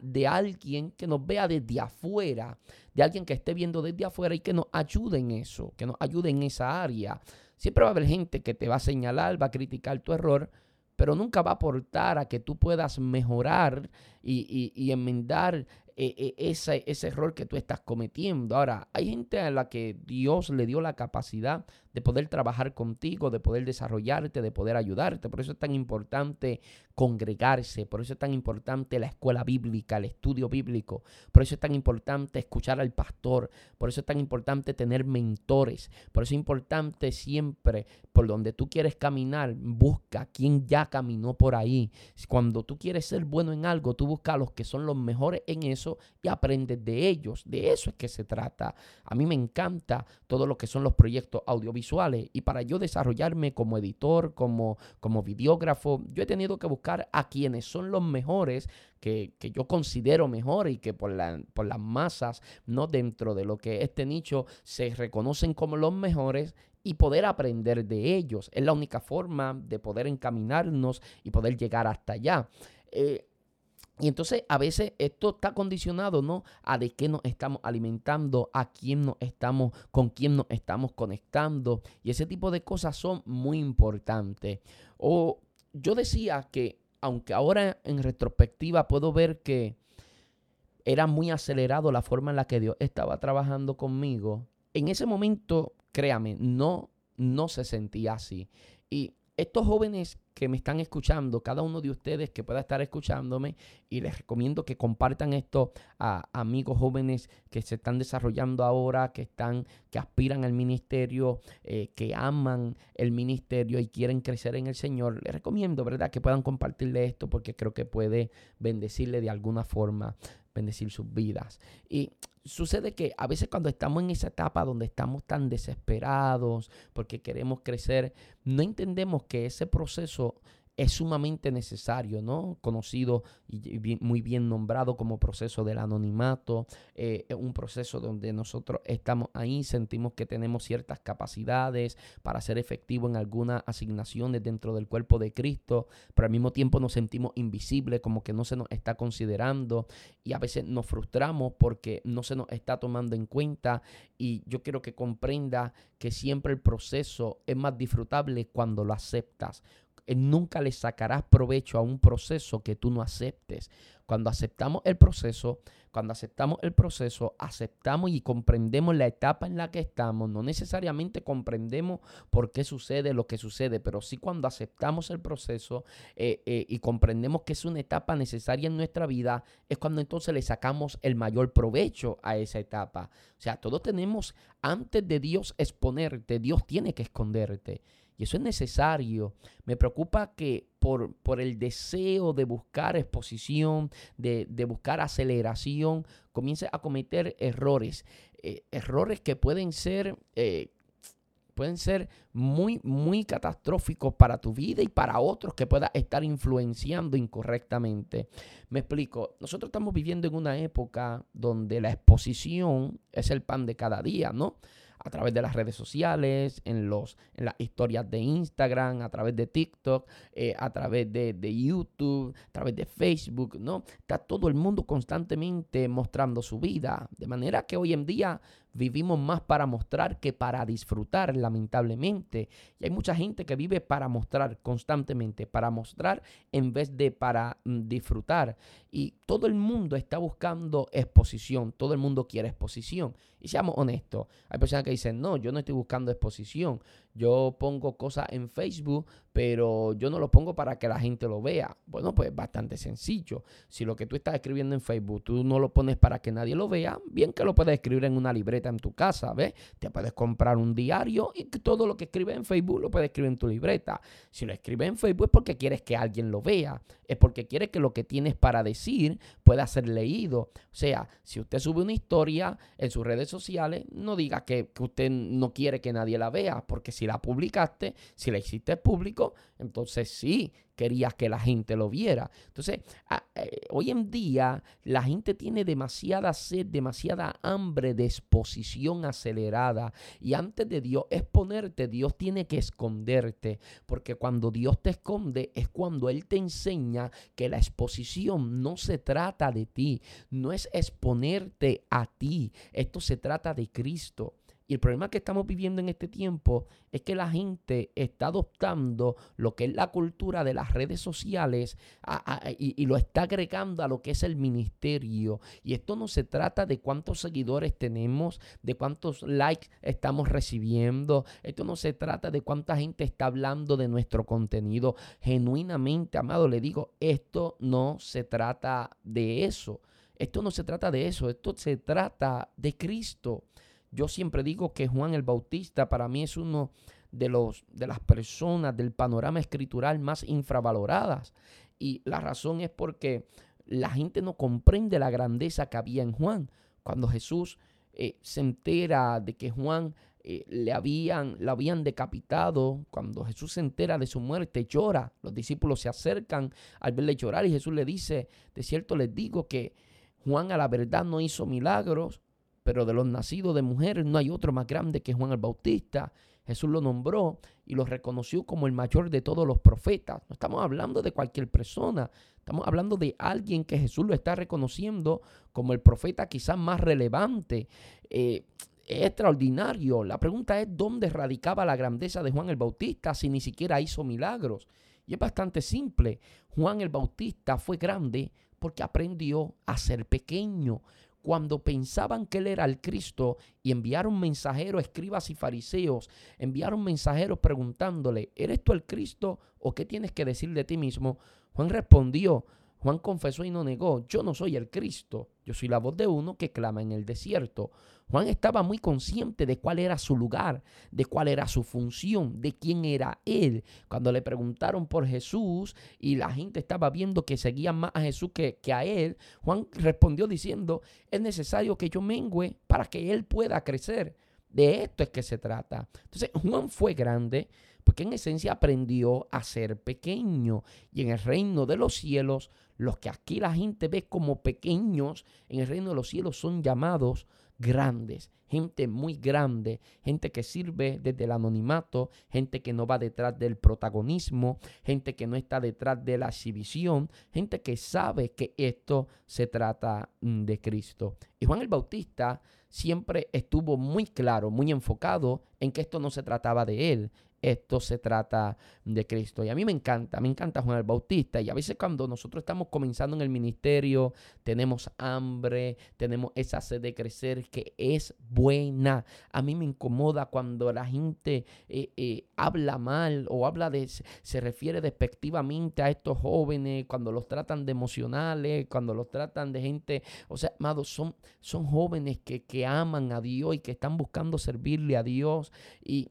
de alguien que nos vea desde afuera, de alguien que esté viendo desde afuera y que nos ayude en eso, que nos ayude en esa área. Siempre va a haber gente que te va a señalar, va a criticar tu error, pero nunca va a aportar a que tú puedas mejorar y, y enmendar e, e, ese, ese error que tú estás cometiendo. Ahora, hay gente a la que Dios le dio la capacidad de poder trabajar contigo, de poder desarrollarte, de poder ayudarte. Por eso es tan importante congregarse, por eso es tan importante la escuela bíblica, el estudio bíblico, por eso es tan importante escuchar al pastor, por eso es tan importante tener mentores, por eso es importante siempre, por donde tú quieres caminar, busca quien ya caminó por ahí. Cuando tú quieres ser bueno en algo, tú buscas a los que son los mejores en eso y aprendes de ellos. De eso es que se trata. A mí me encanta todo lo que son los proyectos audiovisuales y para yo desarrollarme como editor, como, como videógrafo, yo he tenido que buscar a quienes son los mejores que, yo considero mejor y que por, la, por las masas, no dentro de lo que este nicho se reconocen como los mejores y poder aprender de ellos. Es la única forma de poder encaminarnos y poder llegar hasta allá. Eh, y entonces a veces esto está condicionado, ¿no? A de qué nos estamos alimentando, a quién nos estamos, con quién nos estamos conectando. Y ese tipo de cosas son muy importantes. O yo decía que, aunque ahora en retrospectiva puedo ver que era muy acelerado la forma en la que Dios estaba trabajando conmigo, en ese momento, créame, no, no se sentía así. Y estos jóvenes que me están escuchando, cada uno de ustedes que pueda estar escuchándome, y les recomiendo que compartan esto a amigos jóvenes que se están desarrollando ahora, que están, que aspiran al ministerio, eh, que aman el ministerio y quieren crecer en el Señor. Les recomiendo, ¿verdad?, que puedan compartirle esto porque creo que puede bendecirle de alguna forma bendecir sus vidas. Y sucede que a veces cuando estamos en esa etapa donde estamos tan desesperados porque queremos crecer, no entendemos que ese proceso es sumamente necesario, ¿no? Conocido y muy bien nombrado como proceso del anonimato, eh, un proceso donde nosotros estamos ahí, sentimos que tenemos ciertas capacidades para ser efectivos en algunas asignaciones dentro del cuerpo de Cristo, pero al mismo tiempo nos sentimos invisibles, como que no se nos está considerando y a veces nos frustramos porque no se nos está tomando en cuenta y yo quiero que comprenda que siempre el proceso es más disfrutable cuando lo aceptas eh, nunca le sacarás provecho a un proceso que tú no aceptes. Cuando aceptamos el proceso, cuando aceptamos el proceso, aceptamos y comprendemos la etapa en la que estamos. No necesariamente comprendemos por qué sucede lo que sucede, pero sí cuando aceptamos el proceso eh, eh, y comprendemos que es una etapa necesaria en nuestra vida, es cuando entonces le sacamos el mayor provecho a esa etapa. O sea, todos tenemos, antes de Dios exponerte, Dios tiene que esconderte. Y eso es necesario. Me preocupa que por, por el deseo de buscar exposición, de, buscar aceleración, comience a cometer errores. Eh, errores que pueden ser... Eh, pueden ser muy, muy catastróficos para tu vida y para otros que pueda estar influenciando incorrectamente. Me explico, nosotros estamos viviendo en una época donde la exposición es el pan de cada día, ¿no? A través de las redes sociales, en, los, en las historias de Instagram, a través de TikTok, eh, a través de, de, YouTube, a través de Facebook, ¿no? Está todo el mundo constantemente mostrando su vida. De manera que hoy en día vivimos más para mostrar que para disfrutar, lamentablemente. Y hay mucha gente que vive para mostrar constantemente, para mostrar en vez de para mm, disfrutar. Y todo el mundo está buscando exposición, todo el mundo quiere exposición. Y seamos honestos, hay personas que dicen, no, yo no estoy buscando exposición, yo pongo cosas en Facebook, pero yo no lo pongo para que la gente lo vea. Bueno, pues bastante sencillo. Si lo que tú estás escribiendo en Facebook, tú no lo pones para que nadie lo vea, bien que lo puedes escribir en una libreta en tu casa, ¿ves? Te puedes comprar un diario y todo lo que escribes en Facebook lo puedes escribir en tu libreta. Si lo escribes en Facebook es porque quieres que alguien lo vea, es porque quieres que lo que tienes para decir pueda ser leído. O sea, si usted sube una historia en sus redes sociales, no diga que, que usted no quiere que nadie la vea, porque si la publicaste, si la hiciste público, entonces sí querías que la gente lo viera. Entonces, eh, hoy en día la gente tiene demasiada sed, demasiada hambre de exposición acelerada. Y antes de Dios exponerte, Dios tiene que esconderte. Porque cuando Dios te esconde es cuando Él te enseña que la exposición no se trata de ti, no es exponerte a ti. Esto se trata de Cristo. Y el problema que estamos viviendo en este tiempo es que la gente está adoptando lo que es la cultura de las redes sociales y, lo está agregando a lo que es el ministerio. Y esto no se trata de cuántos seguidores tenemos, de cuántos likes estamos recibiendo. Esto no se trata de cuánta gente está hablando de nuestro contenido. Genuinamente, amado, le digo, esto no se trata de eso. Esto no se trata de eso, esto se trata de Cristo. Yo siempre digo que Juan el Bautista para mí es uno de, los, de las personas del panorama escritural más infravaloradas. Y la razón es porque la gente no comprende la grandeza que había en Juan. Cuando Jesús eh, se entera de que Juan eh, le habían, habían decapitado, cuando Jesús se entera de su muerte, llora. Los discípulos se acercan al verle llorar y Jesús le dice, de cierto les digo que Juan a la verdad no hizo milagros, pero de los nacidos de mujeres no hay otro más grande que Juan el Bautista. Jesús lo nombró y lo reconoció como el mayor de todos los profetas. No estamos hablando de cualquier persona, estamos hablando de alguien que Jesús lo está reconociendo como el profeta quizás más relevante. Eh, extraordinario. La pregunta es dónde radicaba la grandeza de Juan el Bautista si ni siquiera hizo milagros. Y es bastante simple. Juan el Bautista fue grande porque aprendió a ser pequeño cuando pensaban que él era el Cristo y enviaron mensajeros, escribas y fariseos, enviaron mensajeros preguntándole, ¿eres tú el Cristo o qué tienes que decir de ti mismo? Juan respondió, Juan confesó y no negó, yo no soy el Cristo, yo soy la voz de uno que clama en el desierto. Juan estaba muy consciente de cuál era su lugar, de cuál era su función, de quién era él. Cuando le preguntaron por Jesús y la gente estaba viendo que seguían más a Jesús que, que a él, Juan respondió diciendo, es necesario que yo mengüe para que él pueda crecer. De esto es que se trata. Entonces, Juan fue grande porque en esencia aprendió a ser pequeño. Y en el reino de los cielos, los que aquí la gente ve como pequeños, en el reino de los cielos son llamados grandes, gente muy grande, gente que sirve desde el anonimato, gente que no va detrás del protagonismo, gente que no está detrás de la exhibición, gente que sabe que esto se trata mm, de Cristo. Y Juan el Bautista siempre estuvo muy claro, muy enfocado en que esto no se trataba de él, esto se trata de Cristo. Y a mí me encanta, me encanta Juan el Bautista. Y a veces cuando nosotros estamos comenzando en el ministerio, tenemos hambre, tenemos esa sed de crecer que es buena. A mí me incomoda cuando la gente eh, eh, habla mal o habla de, se refiere despectivamente a estos jóvenes, cuando los tratan de emocionales, cuando los tratan de gente, o sea, amados, son, son jóvenes que, que aman a Dios y que están buscando servirle a Dios. Y,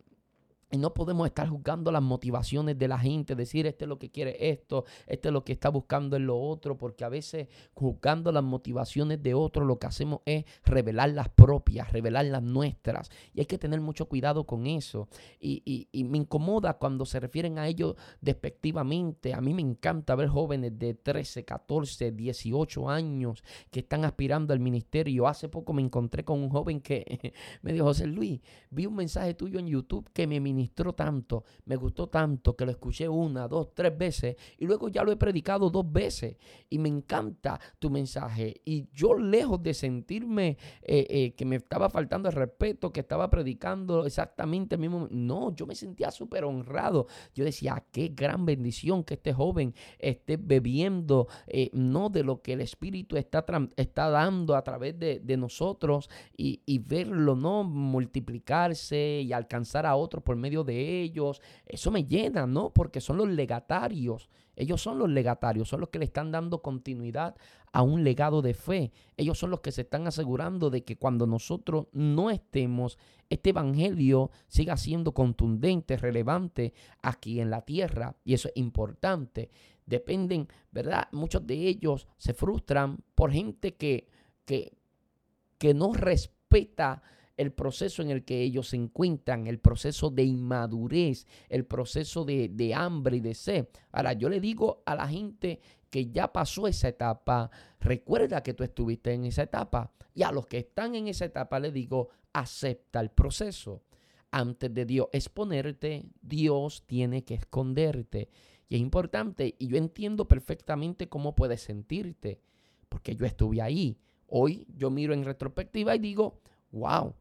y no podemos estar juzgando las motivaciones de la gente, decir este es lo que quiere esto, este es lo que está buscando en lo otro, porque a veces juzgando las motivaciones de otros lo que hacemos es revelar las propias, revelar las nuestras. Y hay que tener mucho cuidado con eso. Y, y me incomoda cuando se refieren a ellos despectivamente. A mí me encanta ver jóvenes de 13, 14, 18 años que están aspirando al ministerio. Hace poco me encontré con un joven que me dijo, José Luis, vi un mensaje tuyo en YouTube que me ministró tanto, me gustó tanto que lo escuché una, dos, tres veces y luego ya lo he predicado dos veces y me encanta tu mensaje y yo lejos de sentirme eh, eh, que me estaba faltando el respeto, que estaba predicando exactamente el mismo, no, yo me sentía súper honrado. Yo decía, qué gran bendición que este joven esté bebiendo, eh, no de lo que el Espíritu está, está dando a través de, de nosotros y, y verlo, ¿no? Multiplicarse y alcanzar a otros por medio de ellos. Eso me llena, ¿no? Porque son los legatarios. Ellos son los legatarios, son los que le están dando continuidad a un legado de fe. Ellos son los que se están asegurando de que cuando nosotros no estemos, este evangelio siga siendo contundente, relevante aquí en la tierra. Y eso es importante. Dependen, ¿verdad? Muchos de ellos se frustran por gente que, que, que no respeta el proceso en el que ellos se encuentran, el proceso de inmadurez, el proceso de, hambre y de sed. Ahora, yo le digo a la gente que ya pasó esa etapa, recuerda que tú estuviste en esa etapa. Y a los que están en esa etapa le digo, acepta el proceso. Antes de Dios exponerte, Dios tiene que esconderte. Y es importante, y yo entiendo perfectamente cómo puedes sentirte, porque yo estuve ahí. Hoy yo miro en retrospectiva y digo, wow,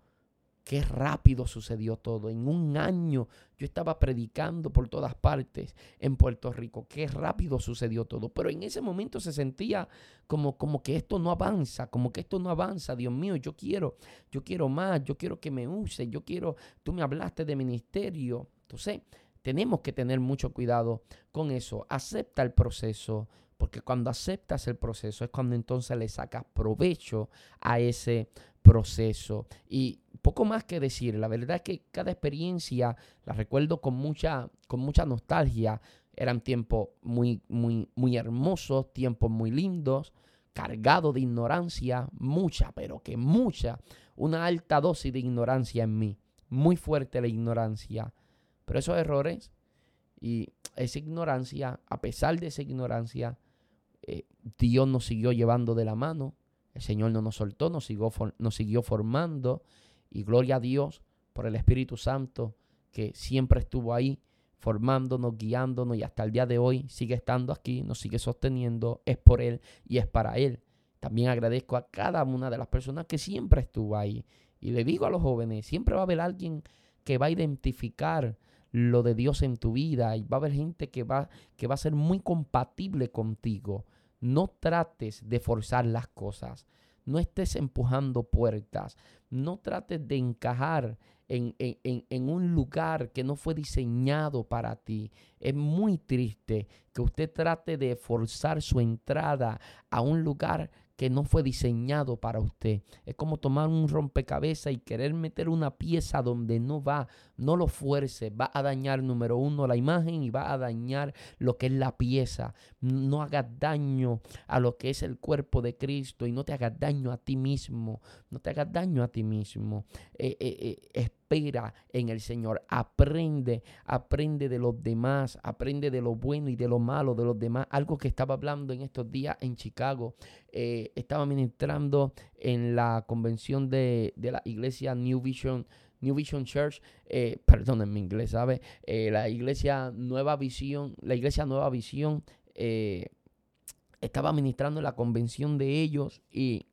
qué rápido sucedió todo. En un año yo estaba predicando por todas partes en Puerto Rico. Qué rápido sucedió todo. Pero en ese momento se sentía como, como que esto no avanza, como que esto no avanza. Dios mío, yo quiero, yo quiero más, yo quiero que me use, yo quiero, tú me hablaste de ministerio. Entonces, tenemos que tener mucho cuidado con eso. Acepta el proceso, porque cuando aceptas el proceso es cuando entonces le sacas provecho a ese proceso. Y poco más que decir, la verdad es que cada experiencia la recuerdo con mucha, con mucha nostalgia. Eran tiempos muy, muy, muy hermosos, tiempos muy lindos, cargados de ignorancia, mucha, pero que mucha, una alta dosis de ignorancia en mí, muy fuerte la ignorancia. Pero esos errores y esa ignorancia, a pesar de esa ignorancia, eh, Dios nos siguió llevando de la mano el Señor no nos soltó, nos siguió, nos siguió formando y gloria a Dios por el Espíritu Santo que siempre estuvo ahí formándonos, guiándonos y hasta el día de hoy sigue estando aquí, nos sigue sosteniendo, es por Él y es para Él. También agradezco a cada una de las personas que siempre estuvo ahí. Y le digo a los jóvenes, siempre va a haber alguien que va a identificar lo de Dios en tu vida y va a haber gente que va, que va a ser muy compatible contigo. No trates de forzar las cosas. No estés empujando puertas. No trates de encajar en, en, un lugar que no fue diseñado para ti. Es muy triste que usted trate de forzar su entrada a un lugar que no fue diseñado para usted. Es como tomar un rompecabezas y querer meter una pieza donde no va. No lo fuerce. Va a dañar, número uno, la imagen y va a dañar lo que es la pieza. No hagas daño a lo que es el cuerpo de Cristo y no te hagas daño a ti mismo. No te hagas daño a ti mismo. Eh, eh, eh, espera en el Señor. Aprende, aprende de los demás, aprende de lo bueno y de lo malo de los demás. Algo que estaba hablando en estos días en Chicago. Eh, estaba ministrando en la convención de, la iglesia New Vision. New Vision Church, eh, perdón mi inglés, ¿sabe? Eh, la iglesia Nueva Visión, la iglesia Nueva Visión, eh, estaba ministrando en la convención de ellos y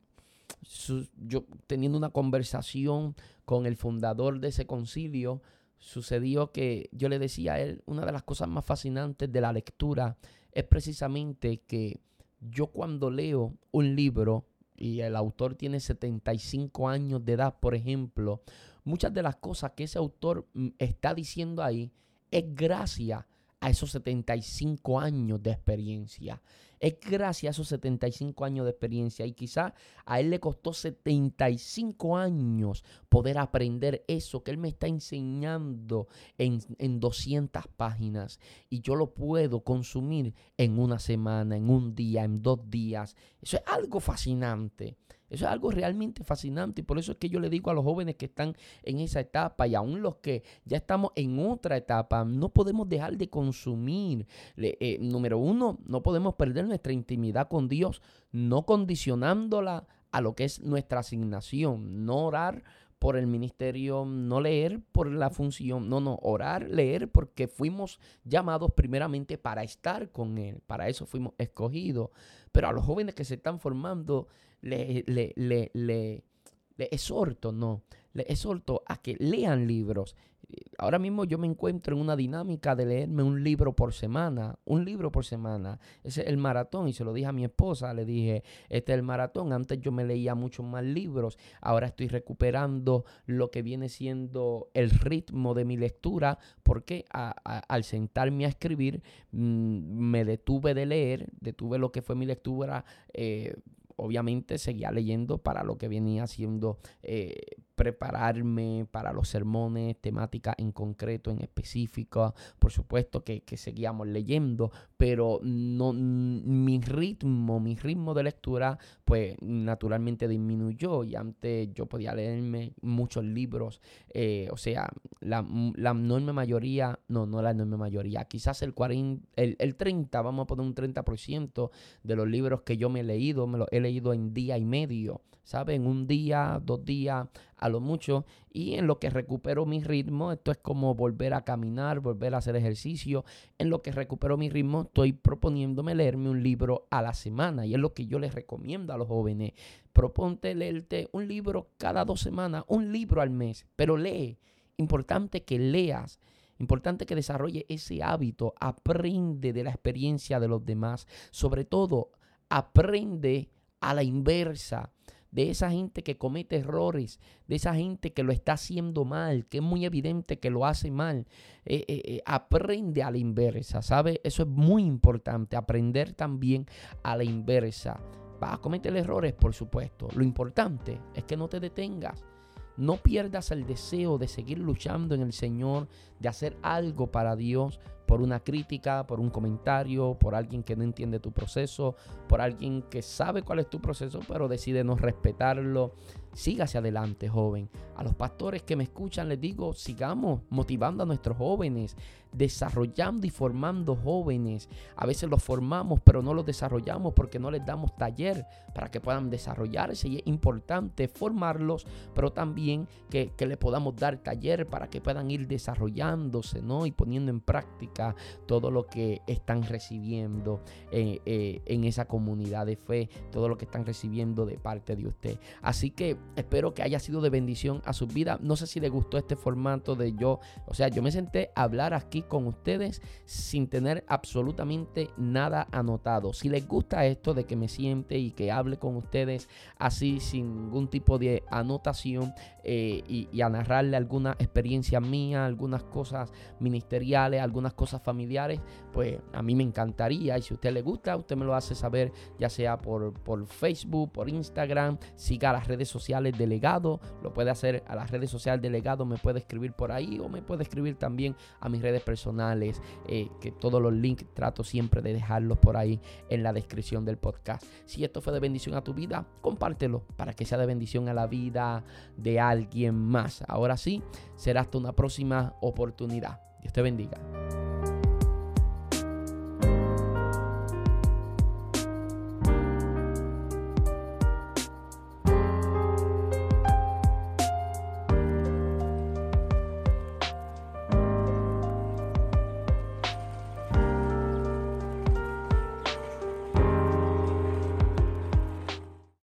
yo teniendo una conversación con el fundador de ese concilio, sucedió que yo le decía a él, una de las cosas más fascinantes de la lectura es precisamente que yo cuando leo un libro y el autor tiene 75 años de edad, por ejemplo, muchas de las cosas que ese autor mm, está diciendo ahí es gracias a esos 75 años de experiencia. Es gracias a esos 75 años de experiencia y quizá a él le costó 75 años poder aprender eso que él me está enseñando en, en 200 páginas y yo lo puedo consumir en una semana, en un día, en dos días. Eso es algo fascinante. Eso es algo realmente fascinante y por eso es que yo le digo a los jóvenes que están en esa etapa y aún los que ya estamos en otra etapa, no podemos dejar de consumir. Eh, número uno, no podemos perder nuestra intimidad con Dios, no condicionándola a lo que es nuestra asignación, no orar por el ministerio, no leer por la función, no, no, orar, leer porque fuimos llamados primeramente para estar con Él, para eso fuimos escogidos. Pero a los jóvenes que se están formando, le, le, le, le, exhorto, no, le exhorto a que lean libros. Ahora mismo yo me encuentro en una dinámica de leerme un libro por semana, un libro por semana. Ese es el maratón y se lo dije a mi esposa, le dije, este es el maratón. Antes yo me leía muchos más libros, ahora estoy recuperando lo que viene siendo el ritmo de mi lectura, porque al sentarme a escribir mm, me detuve de leer, detuve lo que fue mi lectura. Eh, obviamente seguía leyendo para lo que venía siendo eh, prepararme para los sermones, temática en concreto, en específico. Por supuesto que, seguíamos leyendo, pero no mi ritmo, mi ritmo de lectura, pues naturalmente disminuyó. Y antes yo podía leerme muchos libros. Eh, o sea, la, la, enorme mayoría, no, no la enorme mayoría, quizás el 40, el, el 30, vamos a poner un 30% de los libros que yo me he leído, me los he leído en día y medio. ¿Saben? Un día, dos días a lo mucho. Y en lo que recupero mi ritmo, esto es como volver a caminar, volver a hacer ejercicio. En lo que recupero mi ritmo, estoy proponiéndome leerme un libro a la semana. Y es lo que yo les recomiendo a los jóvenes. Proponte leerte un libro cada dos semanas, un libro al mes, pero lee. Importante que leas. Importante que desarrolle ese hábito, aprende de la experiencia de los demás, sobre todo aprende a la inversa de esa gente que comete errores, de esa gente que lo está haciendo mal, que es muy evidente que lo hace mal. Eh, eh, eh, aprende a la inversa, ¿sabe? Eso es muy importante, aprender también a la inversa. Vas a cometer errores, por supuesto. Lo importante es que no te detengas. No pierdas el deseo de seguir luchando en el Señor, de hacer algo para Dios por una crítica, por un comentario, por alguien que no entiende tu proceso, por alguien que sabe cuál es tu proceso, pero decide no respetarlo. Sígase adelante, joven. A los pastores que me escuchan les digo, sigamos motivando a nuestros jóvenes, desarrollando y formando jóvenes. A veces los formamos, pero no los desarrollamos porque no les damos taller para que puedan desarrollarse. Y es importante formarlos, pero también que, que le podamos dar taller para que puedan ir desarrollándose, ¿no? Y poniendo en práctica todo lo que están recibiendo eh, eh, en esa comunidad de fe, todo lo que están recibiendo de parte de usted. Así que espero que haya sido de bendición a su vida. No sé si le gustó este formato de yo, o sea, yo me senté a hablar aquí con ustedes sin tener absolutamente nada anotado. Si les gusta esto de que me siente y que hable con ustedes así sin ningún tipo de anotación eh, y, a narrarle alguna experiencia mía, algunas cosas ministeriales, algunas cosas familiares, pues a mí me encantaría. Y si usted le gusta, usted me lo hace saber, ya sea por, por Facebook, por Instagram, siga las redes sociales delegado, lo puede hacer a las redes sociales delegado, me puede escribir por ahí o me puede escribir también a mis redes personales, eh, que todos los links trato siempre de dejarlos por ahí en la descripción del podcast. Si esto fue de bendición a tu vida, compártelo para que sea de bendición a la vida de alguien más. Ahora sí, será hasta una próxima oportunidad. Dios te bendiga.